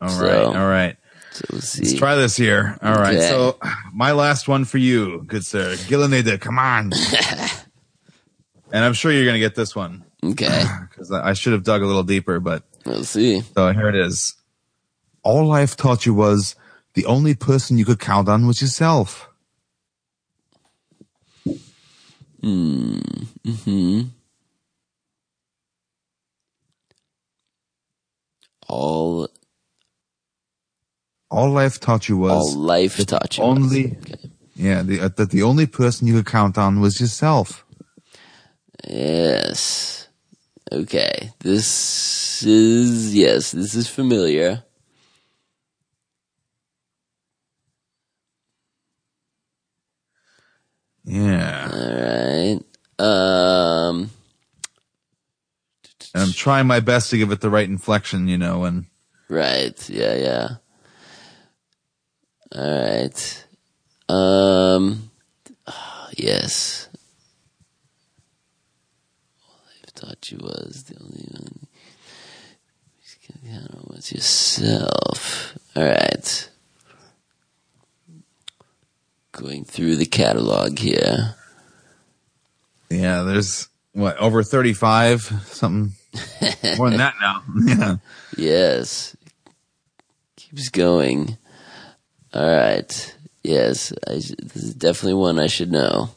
All right, So- all right. So we'll see. Let's try this here. All right. Okay. So my last one for you, good sir. Gillenade, come on. and I'm sure you're going to get this one okay, because I should have dug a little deeper, but we'll see. so here it is. All life taught you was the only person you could count on was yourself. Hmm. All All life taught you was all life taught you. only, Okay. yeah, the, uh, that the only person you could count on was yourself. Yes. Okay. This is yes. This is familiar. Yeah. All right. Um. And I'm trying my best to give it the right inflection, you know, and Right. Yeah. Yeah. All right. Um. Yes. All I thought you was the only one. Was yourself. All right. Going through the catalog here. yeah, there's what, over 35, something more than that now. Yeah. Yes. Keeps going. All right. Yes, I, this is definitely one I should know.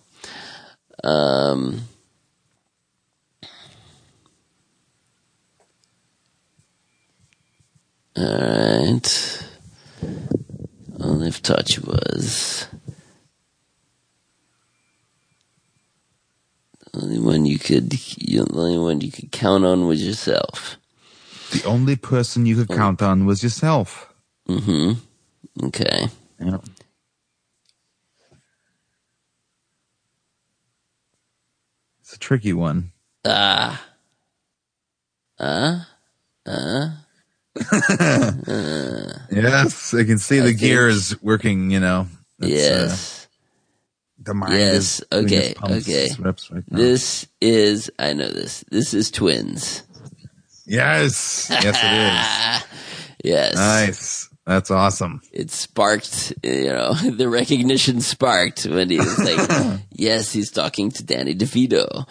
Um. All right. I've taught you was the only one you could, the only one you could count on was yourself. The only person you could count on was yourself. Mm-hmm. Okay. Yeah. a tricky one. Ah. Uh, uh Yes, I can see the gears working. You know. That's, uh, yes. The mind Yes, is okay, okay. reps right now. This is, I know this. This is twins. Yes, yes, it Yes. Nice. That's awesome. It sparked, you know, the recognition sparked when he was like, yes, he's talking to Danny DeVito.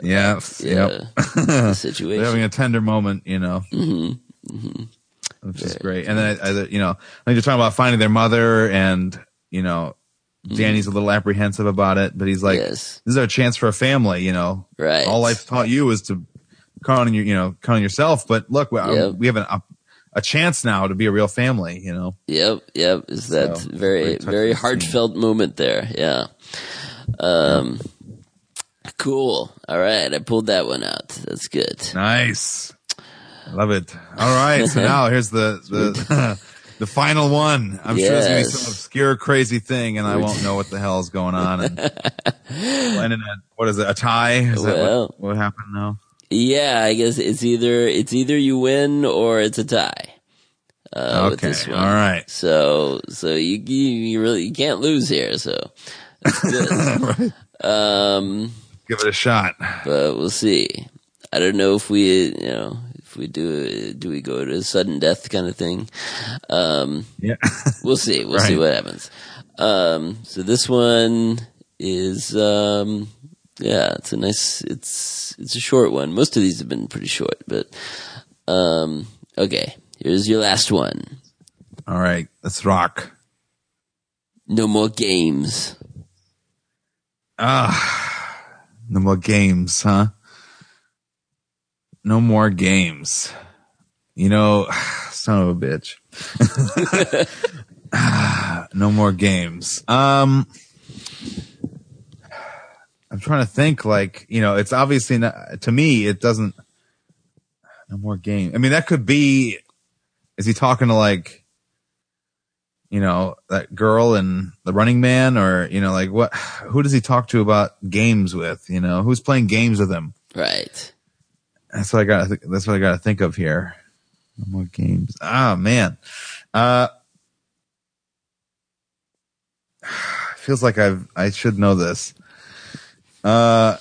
Yes. Yeah. Yep. The They're situation. having a tender moment, you know, Mm-hmm. which is great. And then, I, I, you know, I think you're talking about finding their mother, and you know, Danny's a little apprehensive about it, but he's like, Mm-hmm. Yes. "This is our chance for a family." You know, Right. All life's taught you is to count on your, you know, count on yourself. But look, we, Yep. we have an, a, a chance now to be a real family. You know. Yep, yep. Is that So, very, very very scene. heartfelt moment there? Yeah. Um, cool. All right, I pulled that one out. That's good. Nice. Love it. All right. So now here's the the the final one. I'm sure it's gonna be some obscure, crazy thing, and I won't know what the hell is going on. And a, what is it? A tie? Is Well. what, what happened now? Yeah, I guess it's either it's either you win or it's a tie. Uh, Okay. one. right. So, so you, you you really you can't lose here. So, good. um, Give it a shot. but we'll see. I don't know if we, you know, we do, do we go to a sudden death kind of thing? Um, Yeah. we'll see. We'll see what happens. Um, so this one is, um, yeah, it's a nice, it's, it's a short one. Most of these have been pretty short, but, um, okay. Here's your last one. All right. Let's rock. No more games. Ah, no more games, huh? No more games. You know, son of a bitch. no more games. Um, I'm trying to think like, you know, it's obviously not, to me, it doesn't, no more game. I mean, that could be, is he talking to like, you know, that girl and the running man or, you know, like what, who does he talk to about games with? You know, who's playing games with him? Right. That's what I got. That's what I got to think of here. No more games. Ah, man. Uh, feels like I've. I should know this. Uh,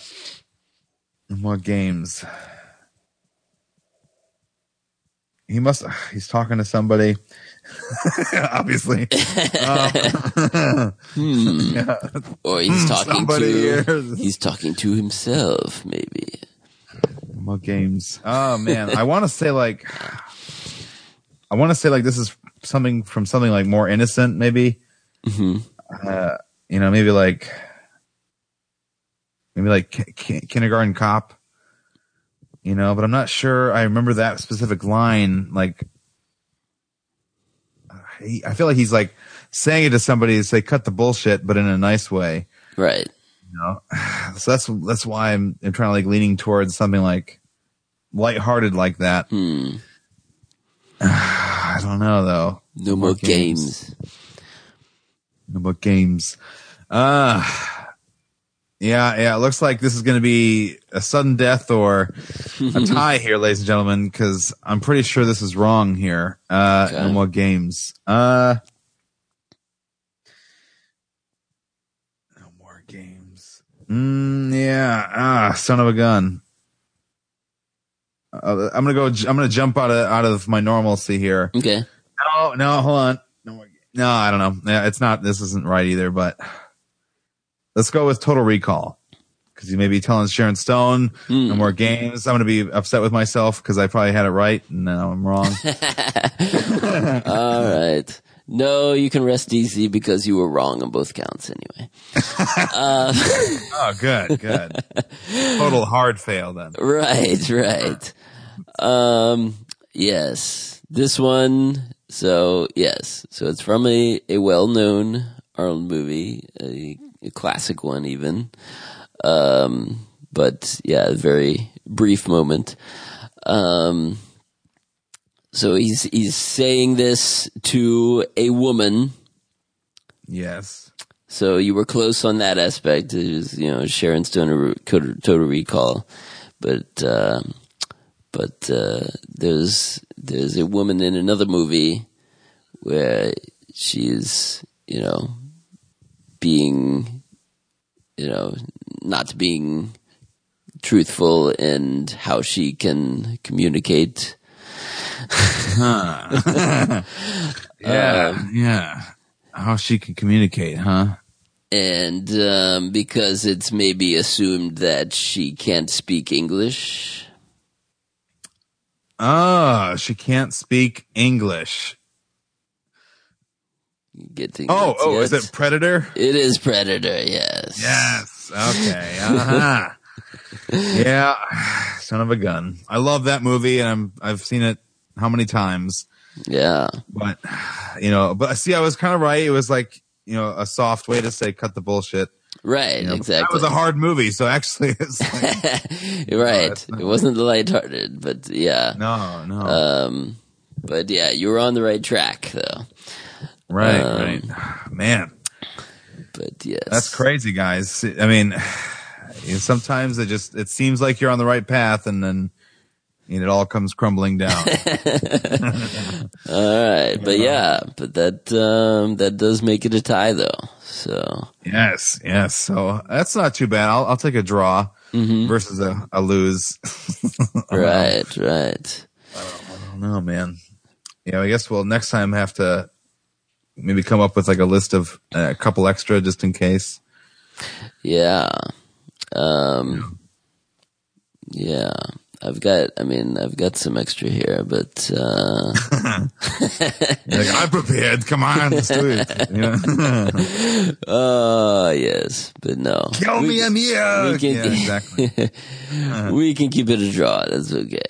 no more games. He must. He's talking to somebody. Obviously. Or he's talking Somebody to, he's talking to himself, maybe. No more games. Oh man, I want to say like, I want to say like this is something from something like more innocent, maybe. Uh, you know, maybe like, maybe like ki- ki- kindergarten cop. You know, but I'm not sure. I remember that specific line. Like, he, I feel like he's like saying it to somebody to say cut the bullshit, but in a nice way. Right. You know, so that's that's why I'm, I'm trying to like leaning towards something like lighthearted like that. Hmm. I don't know though. No more games. No more games. Uh yeah, yeah. It looks like this is going to be a sudden death or a tie here, ladies and gentlemen, because I'm pretty sure this is wrong here. Uh, Okay. No more games. Uh, no more games. Mm, yeah. Ah, son of a gun. Uh, I'm gonna go. I'm gonna jump out of out of my normalcy here. Okay. No, no, hold on. No, more- no, I don't know. Yeah, it's not. This isn't right either. But let's go with Total Recall because you may be telling Sharon Stone no more games. I'm going to be upset with myself because I probably had it right and now I'm wrong. All right. No, you can rest easy because you were wrong on both counts anyway. oh, good, good. Total hard fail then. Right, right. Um, yes, this one. So yes, so it's from a, a well-known Arnold movie, a, a classic one even. Um, but yeah, very brief moment. Um, so he's he's saying this to a woman Yes. So you were close on that aspect. It was, you know, Sharon Stone Total Recall, but uh, but uh, there's there's a woman in another movie where she's you know being you know not being truthful and how she can communicate. Yeah, yeah. How she can communicate, huh? And um, because it's maybe assumed that she can't speak English. Oh, she can't speak English. Get the, Oh, oh, is it? Predator? It is Predator, yes. Yes. Okay. Uh-huh. yeah. Son of a gun. I love that movie and I'm I've seen it how many times. Yeah. But you know, but see I was kind of right. It was like, you know, a soft way to say cut the bullshit. Right, You know, exactly. That was a hard movie, so actually it's like right. it wasn't lighthearted, but yeah. no, no. Um, but yeah, you were on the right track though. right, um, right. Man, But yes. that's crazy, guys. I mean, sometimes it just it seems like you're on the right path and then know, it all comes crumbling down. All right. But yeah, but that, um, that does make it a tie though. So Yes, yes. So that's not too bad. I'll I'll take a draw versus a, a lose. right, right. I don't know, man. Yeah, I guess we'll next time have to maybe come up with like a list of uh, a couple extra just in case. Yeah. Um, yeah. I've got, I mean, I've got some extra here, but, uh, like, I'm prepared. Come on, let's do it. Know? oh, yes, but no. Kill me, I'm here. we can- yeah, exactly. we can keep it a draw. That's okay.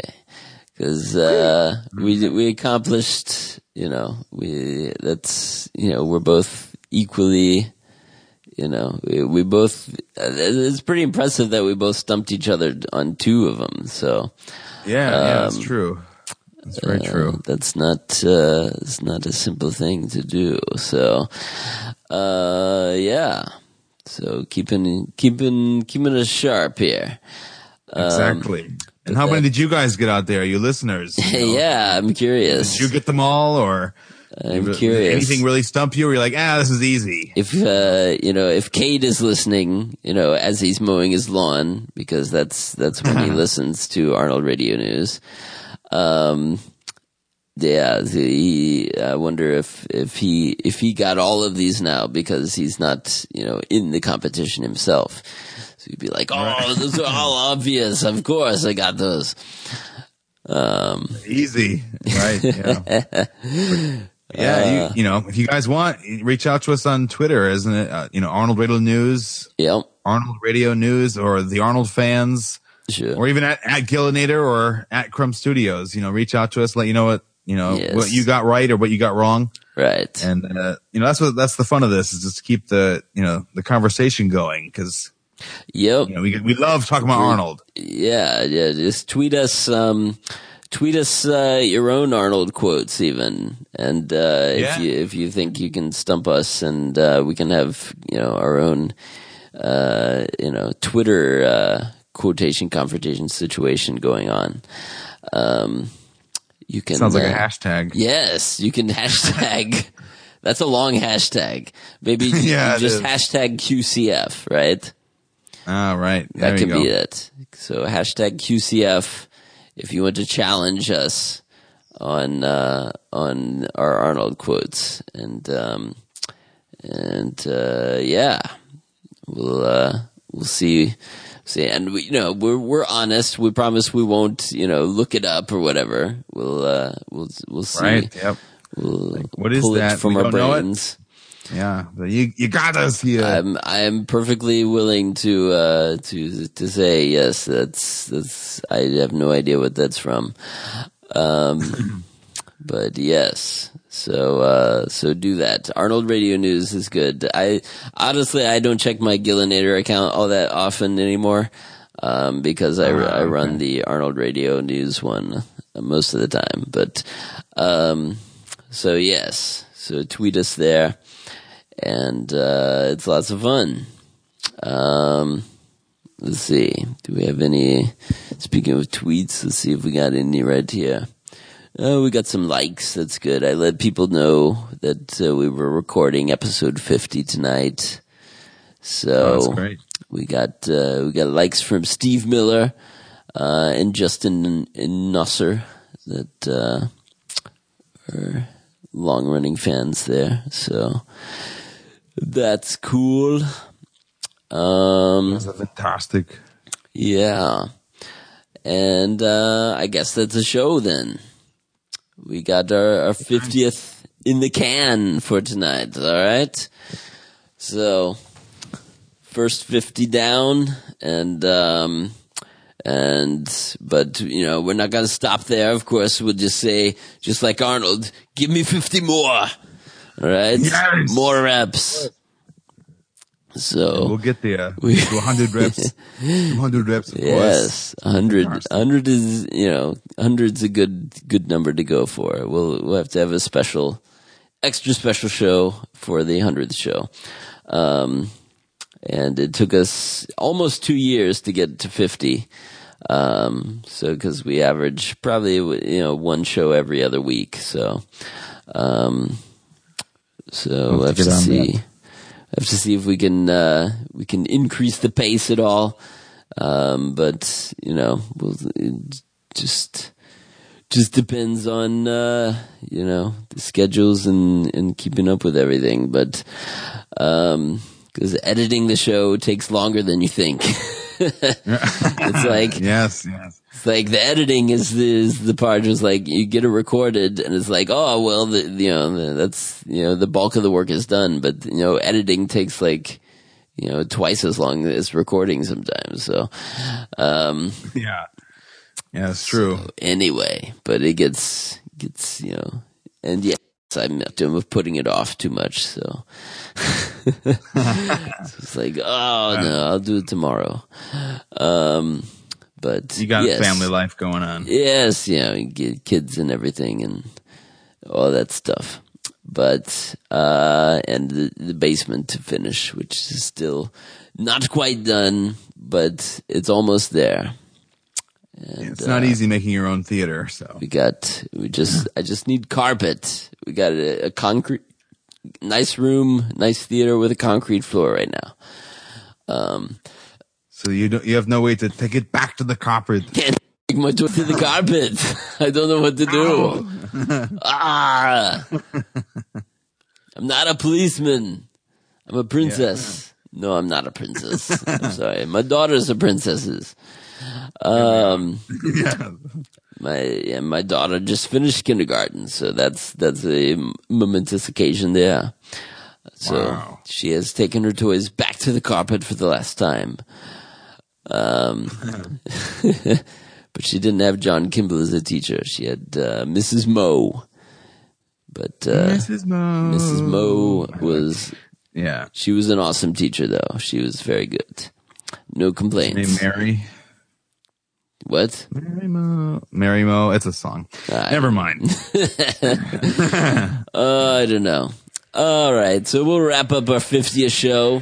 Cause, uh, we, we accomplished, you know, we, that's, you know, we're both equally, you know, we, we both, it's pretty impressive that we both stumped each other on two of them. So, Yeah, yeah, that's true. That's very uh, true. that's not, uh, it's not a simple thing to do. So, uh, yeah. So keeping, keeping, keeping us sharp here. Exactly. And how many did you guys get out there, you listeners? You know, yeah, I'm curious. Did you get them all, or I'm curious. anything really stump you? Or you're like, ah, this is easy. if uh, you know if Cade is listening, you know as he's mowing his lawn because that's that's when he listens to Arnold Radio News. Um, yeah, the, I wonder if if he if he got all of these now because he's not you know in the competition himself. So he'd be like, "Oh, those are all obvious. Of course, I got those." Um, Easy, right? Yeah. yeah, you, you know, if you guys want, reach out to us on Twitter, isn't it? Uh, you know, Arnold Radio News, yep, Arnold Radio News, or the Arnold fans, sure. or even at, at Gillinator or at Crumb Studios. You know, reach out to us, let you know what you know Yes. what you got right or what you got wrong, right. and uh, you know that's what that's the fun of this is just to keep the you know the conversation going because Yep. you know we we love talking about Arnold. Yeah, yeah. Just tweet us, um, tweet us uh, your own Arnold quotes, even, and uh, if Yeah. you if you think you can stump us, and uh, we can have you know our own, uh, you know, Twitter uh, quotation confrontation situation going on. Um, you can Sounds like a uh, hashtag. Yes, you can hashtag. That's a long hashtag. Maybe Yeah, just hashtag QCF, right? Ah, right. That There you could be it. So hashtag QCF if you want to challenge us on uh, on our Arnold quotes and um, and uh, yeah, we'll uh, we'll see see and we, you know we're we're honest. We promise we won't you know look it up or whatever. We'll uh, we'll we'll see. Right. Yep. We'll what is that? from We our don't know it? brains. Yeah. You you got us here. I'm I'm perfectly willing to uh to to say yes. That's that's I have no idea what that's from. Um, but yes. So uh so do that. Arnold Radio News is good. I honestly I don't check my Gillinator account all that often anymore. Um, because I, I run the Arnold Radio News one most of the time. But um, so yes, so tweet us there and uh, it's lots of fun. Um, let's see. Do we have any? Speaking of tweets, let's see if we got any right here. Oh, we got some likes. That's good. I let people know that uh, we were recording episode 50 tonight. So Oh, that's great. we got uh, we got likes from Steve Miller uh, and Justin and Nusser that uh, are long running fans there. So that's cool. Um, That's fantastic. yeah. And uh, I guess that's a show then. We got our, our 50th in the can for tonight, all right? So, first 50 down, and, um, and, but, you know, we're not gonna stop there, of course. We'll just say, just like Arnold, give me 50 more, right? Yes. More reps. So, We'll get there. We- to 100 reps. 200 reps, of course. Yes, a hundred. hundred is you know, hundred's a good good number to go for. We'll we'll have to have a special, extra special show for the hundredth show, um, and it took us almost two years to get to fifty. Um, so because we average probably you know one show every other week, so um, so we'll have get to on see. that. Have to see if we can uh, we can increase the pace at all. Um, but you know, we'll it just just depends on uh, you know the schedules and and keeping up with everything. But because editing the show takes longer than you think. it's like Yes, yes. it's like the editing is the, is the part was like you get it recorded and it's like oh well the you know the, that's you know the bulk of the work is done but you know editing takes like you know twice as long as recording sometimes so um Yeah. Yeah, it's true. anyway but it gets gets you know and yes I'm I'm putting it off too much so it's like oh no I'll do it tomorrow um but You got yes. family life going on. Yes, you know, you get kids and everything and all that stuff. But, uh, and the, the basement to finish, which is still not quite done, but it's almost there. And, It's not uh, easy making your own theater, so. We got, we just, I just need carpet. We got a, a concrete, nice room, nice theater with a concrete floor right now. Um, So you don't, you have no way to take it back to the carpet. can't take my foot to the carpet. I don't know what to do. ah, I'm not a policeman. I'm a princess. No, I'm not a princess. I'm sorry. My daughters are princesses. Um, yeah. My yeah, my daughter just finished kindergarten, so that's that's a momentous occasion there. So Wow. she has taken her toys back to the carpet for the last time. Um, but she didn't have John Kimble as a teacher. She had uh, Mrs. Moe. But uh, Mrs. Mo. Mrs. Moe was Yeah. she was an awesome teacher, though. She was very good. No complaints. Named Mary. What? Mary Mo. Mary Mo. It's a song. I- Never mind. Uh, I don't know. All right, so we'll wrap up our 50th show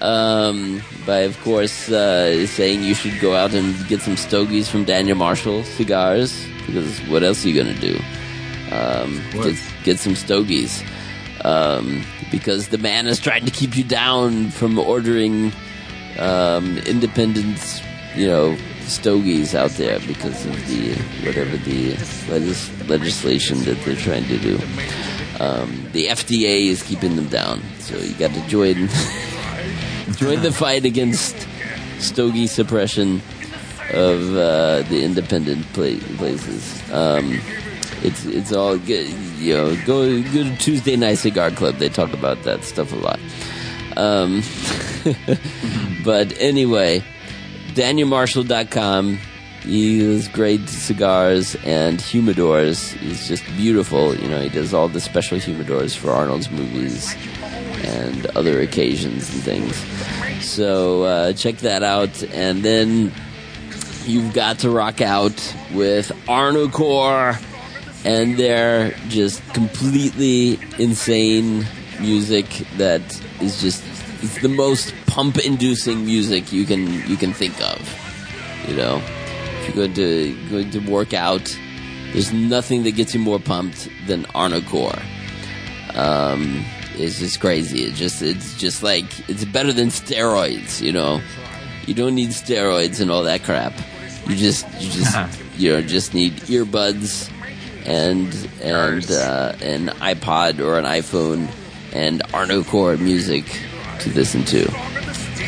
um, by, of course, uh, saying you should go out and get some stogies from Daniel Marshall cigars because what else are you gonna do? Um, get, get some stogies um, because the man is trying to keep you down from ordering um, independent, you know, stogies out there because of the whatever the legis- legislation that they're trying to do. Um, the FDA is keeping them down, so you got to join join the fight against stogie suppression of uh, the independent pla- places. Um, it's it's all good. You know, go go to Tuesday Night Cigar Club. They talk about that stuff a lot. Um, but anyway, DanielMarshall.com. He does great cigars and humidors. He's just beautiful. You know, he does all the special humidors for Arnold's movies and other occasions and things. So uh, check that out. And then you've got to rock out with Arnocorps and their just completely insane music that is just it's the most pump inducing music you can you can think of. You know, if you're going to going to work out, there's nothing that gets you more pumped than Arnocorps. Um, it's just crazy. It just it's just like it's better than steroids. You know, you don't need steroids and all that crap. You just you just you know just need earbuds and and uh, an iPod or an iPhone and Arnocorps music to listen to,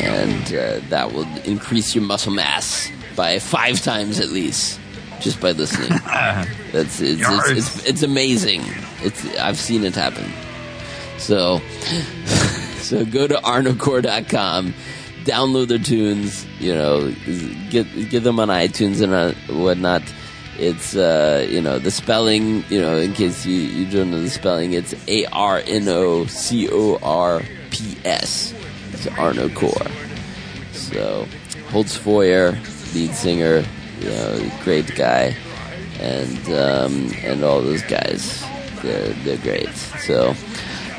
and uh, that will increase your muscle mass by five times at least just by listening. That's it's it's, it's it's amazing. It's I've seen it happen. So so go to arnocorps.com, download their tunes, you know, get get them on iTunes and uh, whatnot. It's uh, you know the spelling, you know, in case you, you don't know the spelling, it's A R N O C O R P S. It's Arnocorps. So Holtz Foyer, lead singer, you know, great guy, and um, and all those guys, they're they're great. So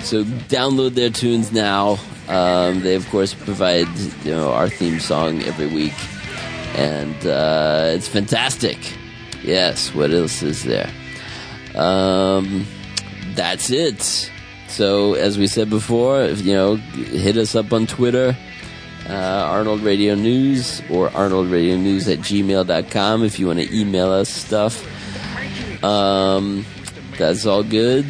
so download their tunes now. Um, they of course provide you know our theme song every week, and uh, it's fantastic. Yes, what else is there? Um, that's it. So as we said before, if, you know, hit us up on Twitter. Uh, Arnold Radio News or Arnold Radio News at gmail.com if you want to email us stuff. Um, that's all good.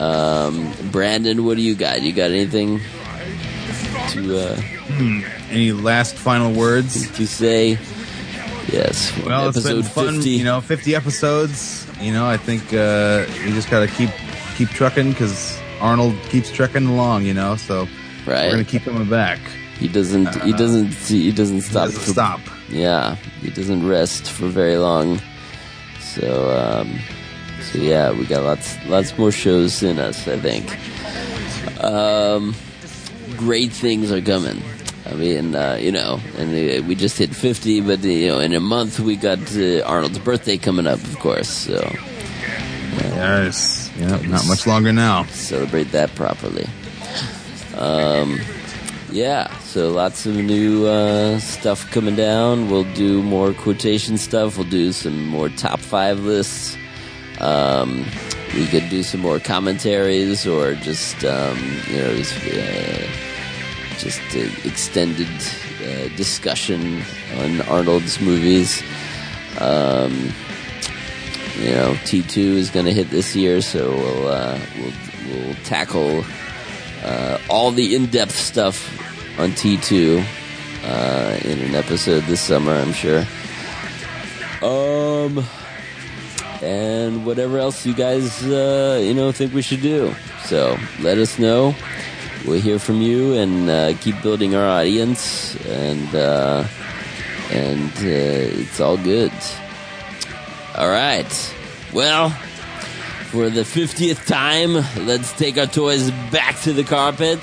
Um, Brandon, what do you got? You got anything to uh, Any last final words? to say? Yes. Well, it's been fun. 50. You know, 50 episodes. You know, I think uh, we just got to keep keep trucking because Arnold keeps trekking along. You know, so Right. we're gonna keep coming back. he doesn't. He doesn't. He doesn't stop. Doesn't for- stop. Yeah, he doesn't rest for very long. So, um, so yeah, we got lots, lots more shows in us. I think. Um, great things are coming. I mean, uh, you know, and uh, we just hit fifty, but you know, in a month we got uh, Arnold's birthday coming up, of course. So Yes. Yeah. Not much longer now. celebrate that properly. Um, yeah, so lots of new uh, stuff coming down. We'll do more quotation stuff. We'll do some more top five lists. Um, we could do some more commentaries or just um, you know just, uh, just uh, extended uh, discussion on Arnold's movies. Um, you know, T2 is going to hit this year, so we'll uh, we'll we'll tackle uh, all the in-depth stuff on T2 uh, in an episode this summer, I'm sure. Um, and whatever else you guys uh, you know think we should do. So let us know. We'll hear from you and uh, keep building our audience, and uh, and uh, it's all good. All right. Well, for the 50th time, let's take our toys back to the carpet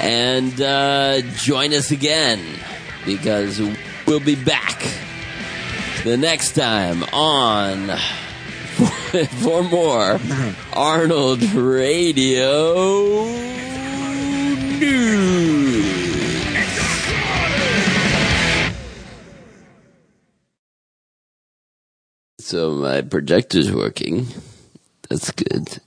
and uh, join us again because we'll be back the next time on for more Arnold Radio News. So my projector's working. That's good.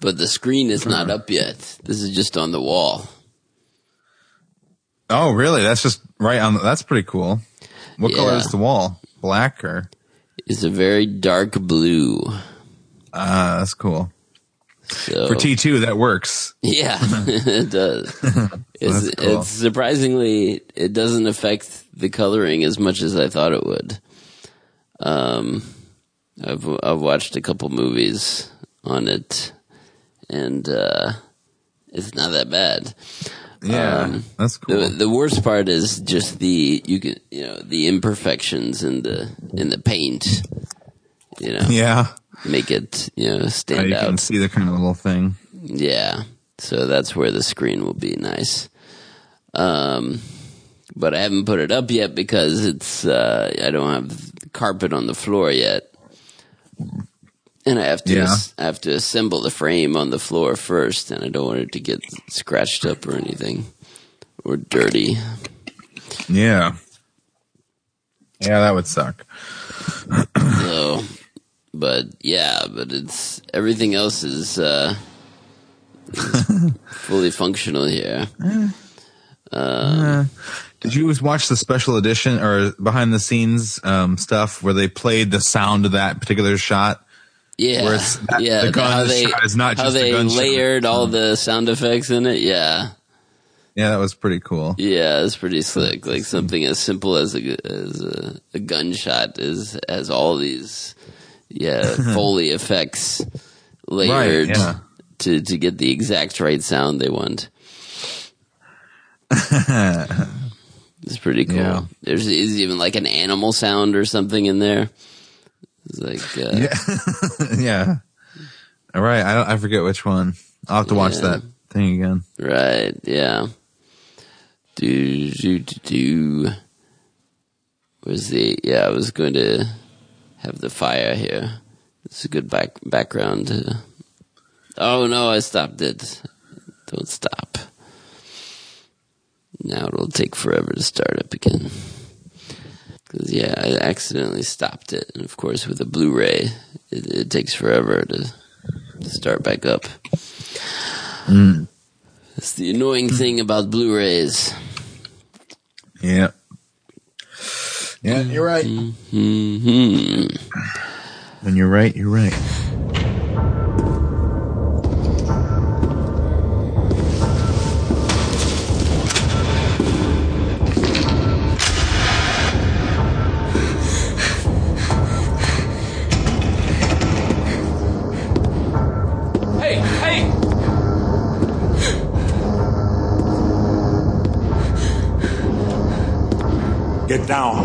But the screen is not up yet. This is just on the wall. Oh, really? That's just right on. The, that's pretty cool. What color is the wall? Black or? It's a very dark blue. Ah, that's cool. So For T two, that works. Yeah, it does. It's, That's cool. it's surprisingly it doesn't affect the coloring as much as I thought it would. Um, I've I've watched a couple movies on it, and uh, it's not that bad. Yeah, Um, that's cool. The, the worst part is just the you can you know the imperfections in the in the paint. You know, yeah, make it you know stand you out. can see the kind of little thing. Yeah. So that's where the screen will be nice. Um, but I haven't put it up yet because it's, uh, I don't have carpet on the floor yet. and I have to Yeah. I have to assemble the frame on the floor first, and I don't want it to get scratched up or anything or dirty. Yeah. Yeah, that would suck. So, but yeah, but it's everything else is, uh, is fully functional here. Did you watch the special edition or behind the scenes um, stuff where they played the sound of that particular shot? Yeah, Where it's that- yeah. the gun how they shot is not how just a they gunshot. layered all the sound effects in it. Yeah, Yeah, that was pretty cool. yeah, it's pretty slick. Like something as simple as a as a, a gunshot is has all these yeah foley effects layered yeah. to to get the exact right sound they want. It's pretty cool. Yeah. There's is even like an animal sound or something in there. It's like uh, Yeah. yeah. All right. I don't, I forget which one. I'll have to watch Yeah. that thing again. Right, yeah. Do, do, do, do. Where's the, yeah, I was going to have the fire here. It's a good back, background. Oh no, I stopped it. Don't stop. Now it'll take forever to start up again. Cause yeah, I accidentally stopped it. And of course with a Blu-ray, it, it takes forever to, to start back up. That's the annoying thing about Blu-rays. Yeah. Yeah, you're right. hmm When you're right, you're right. Down.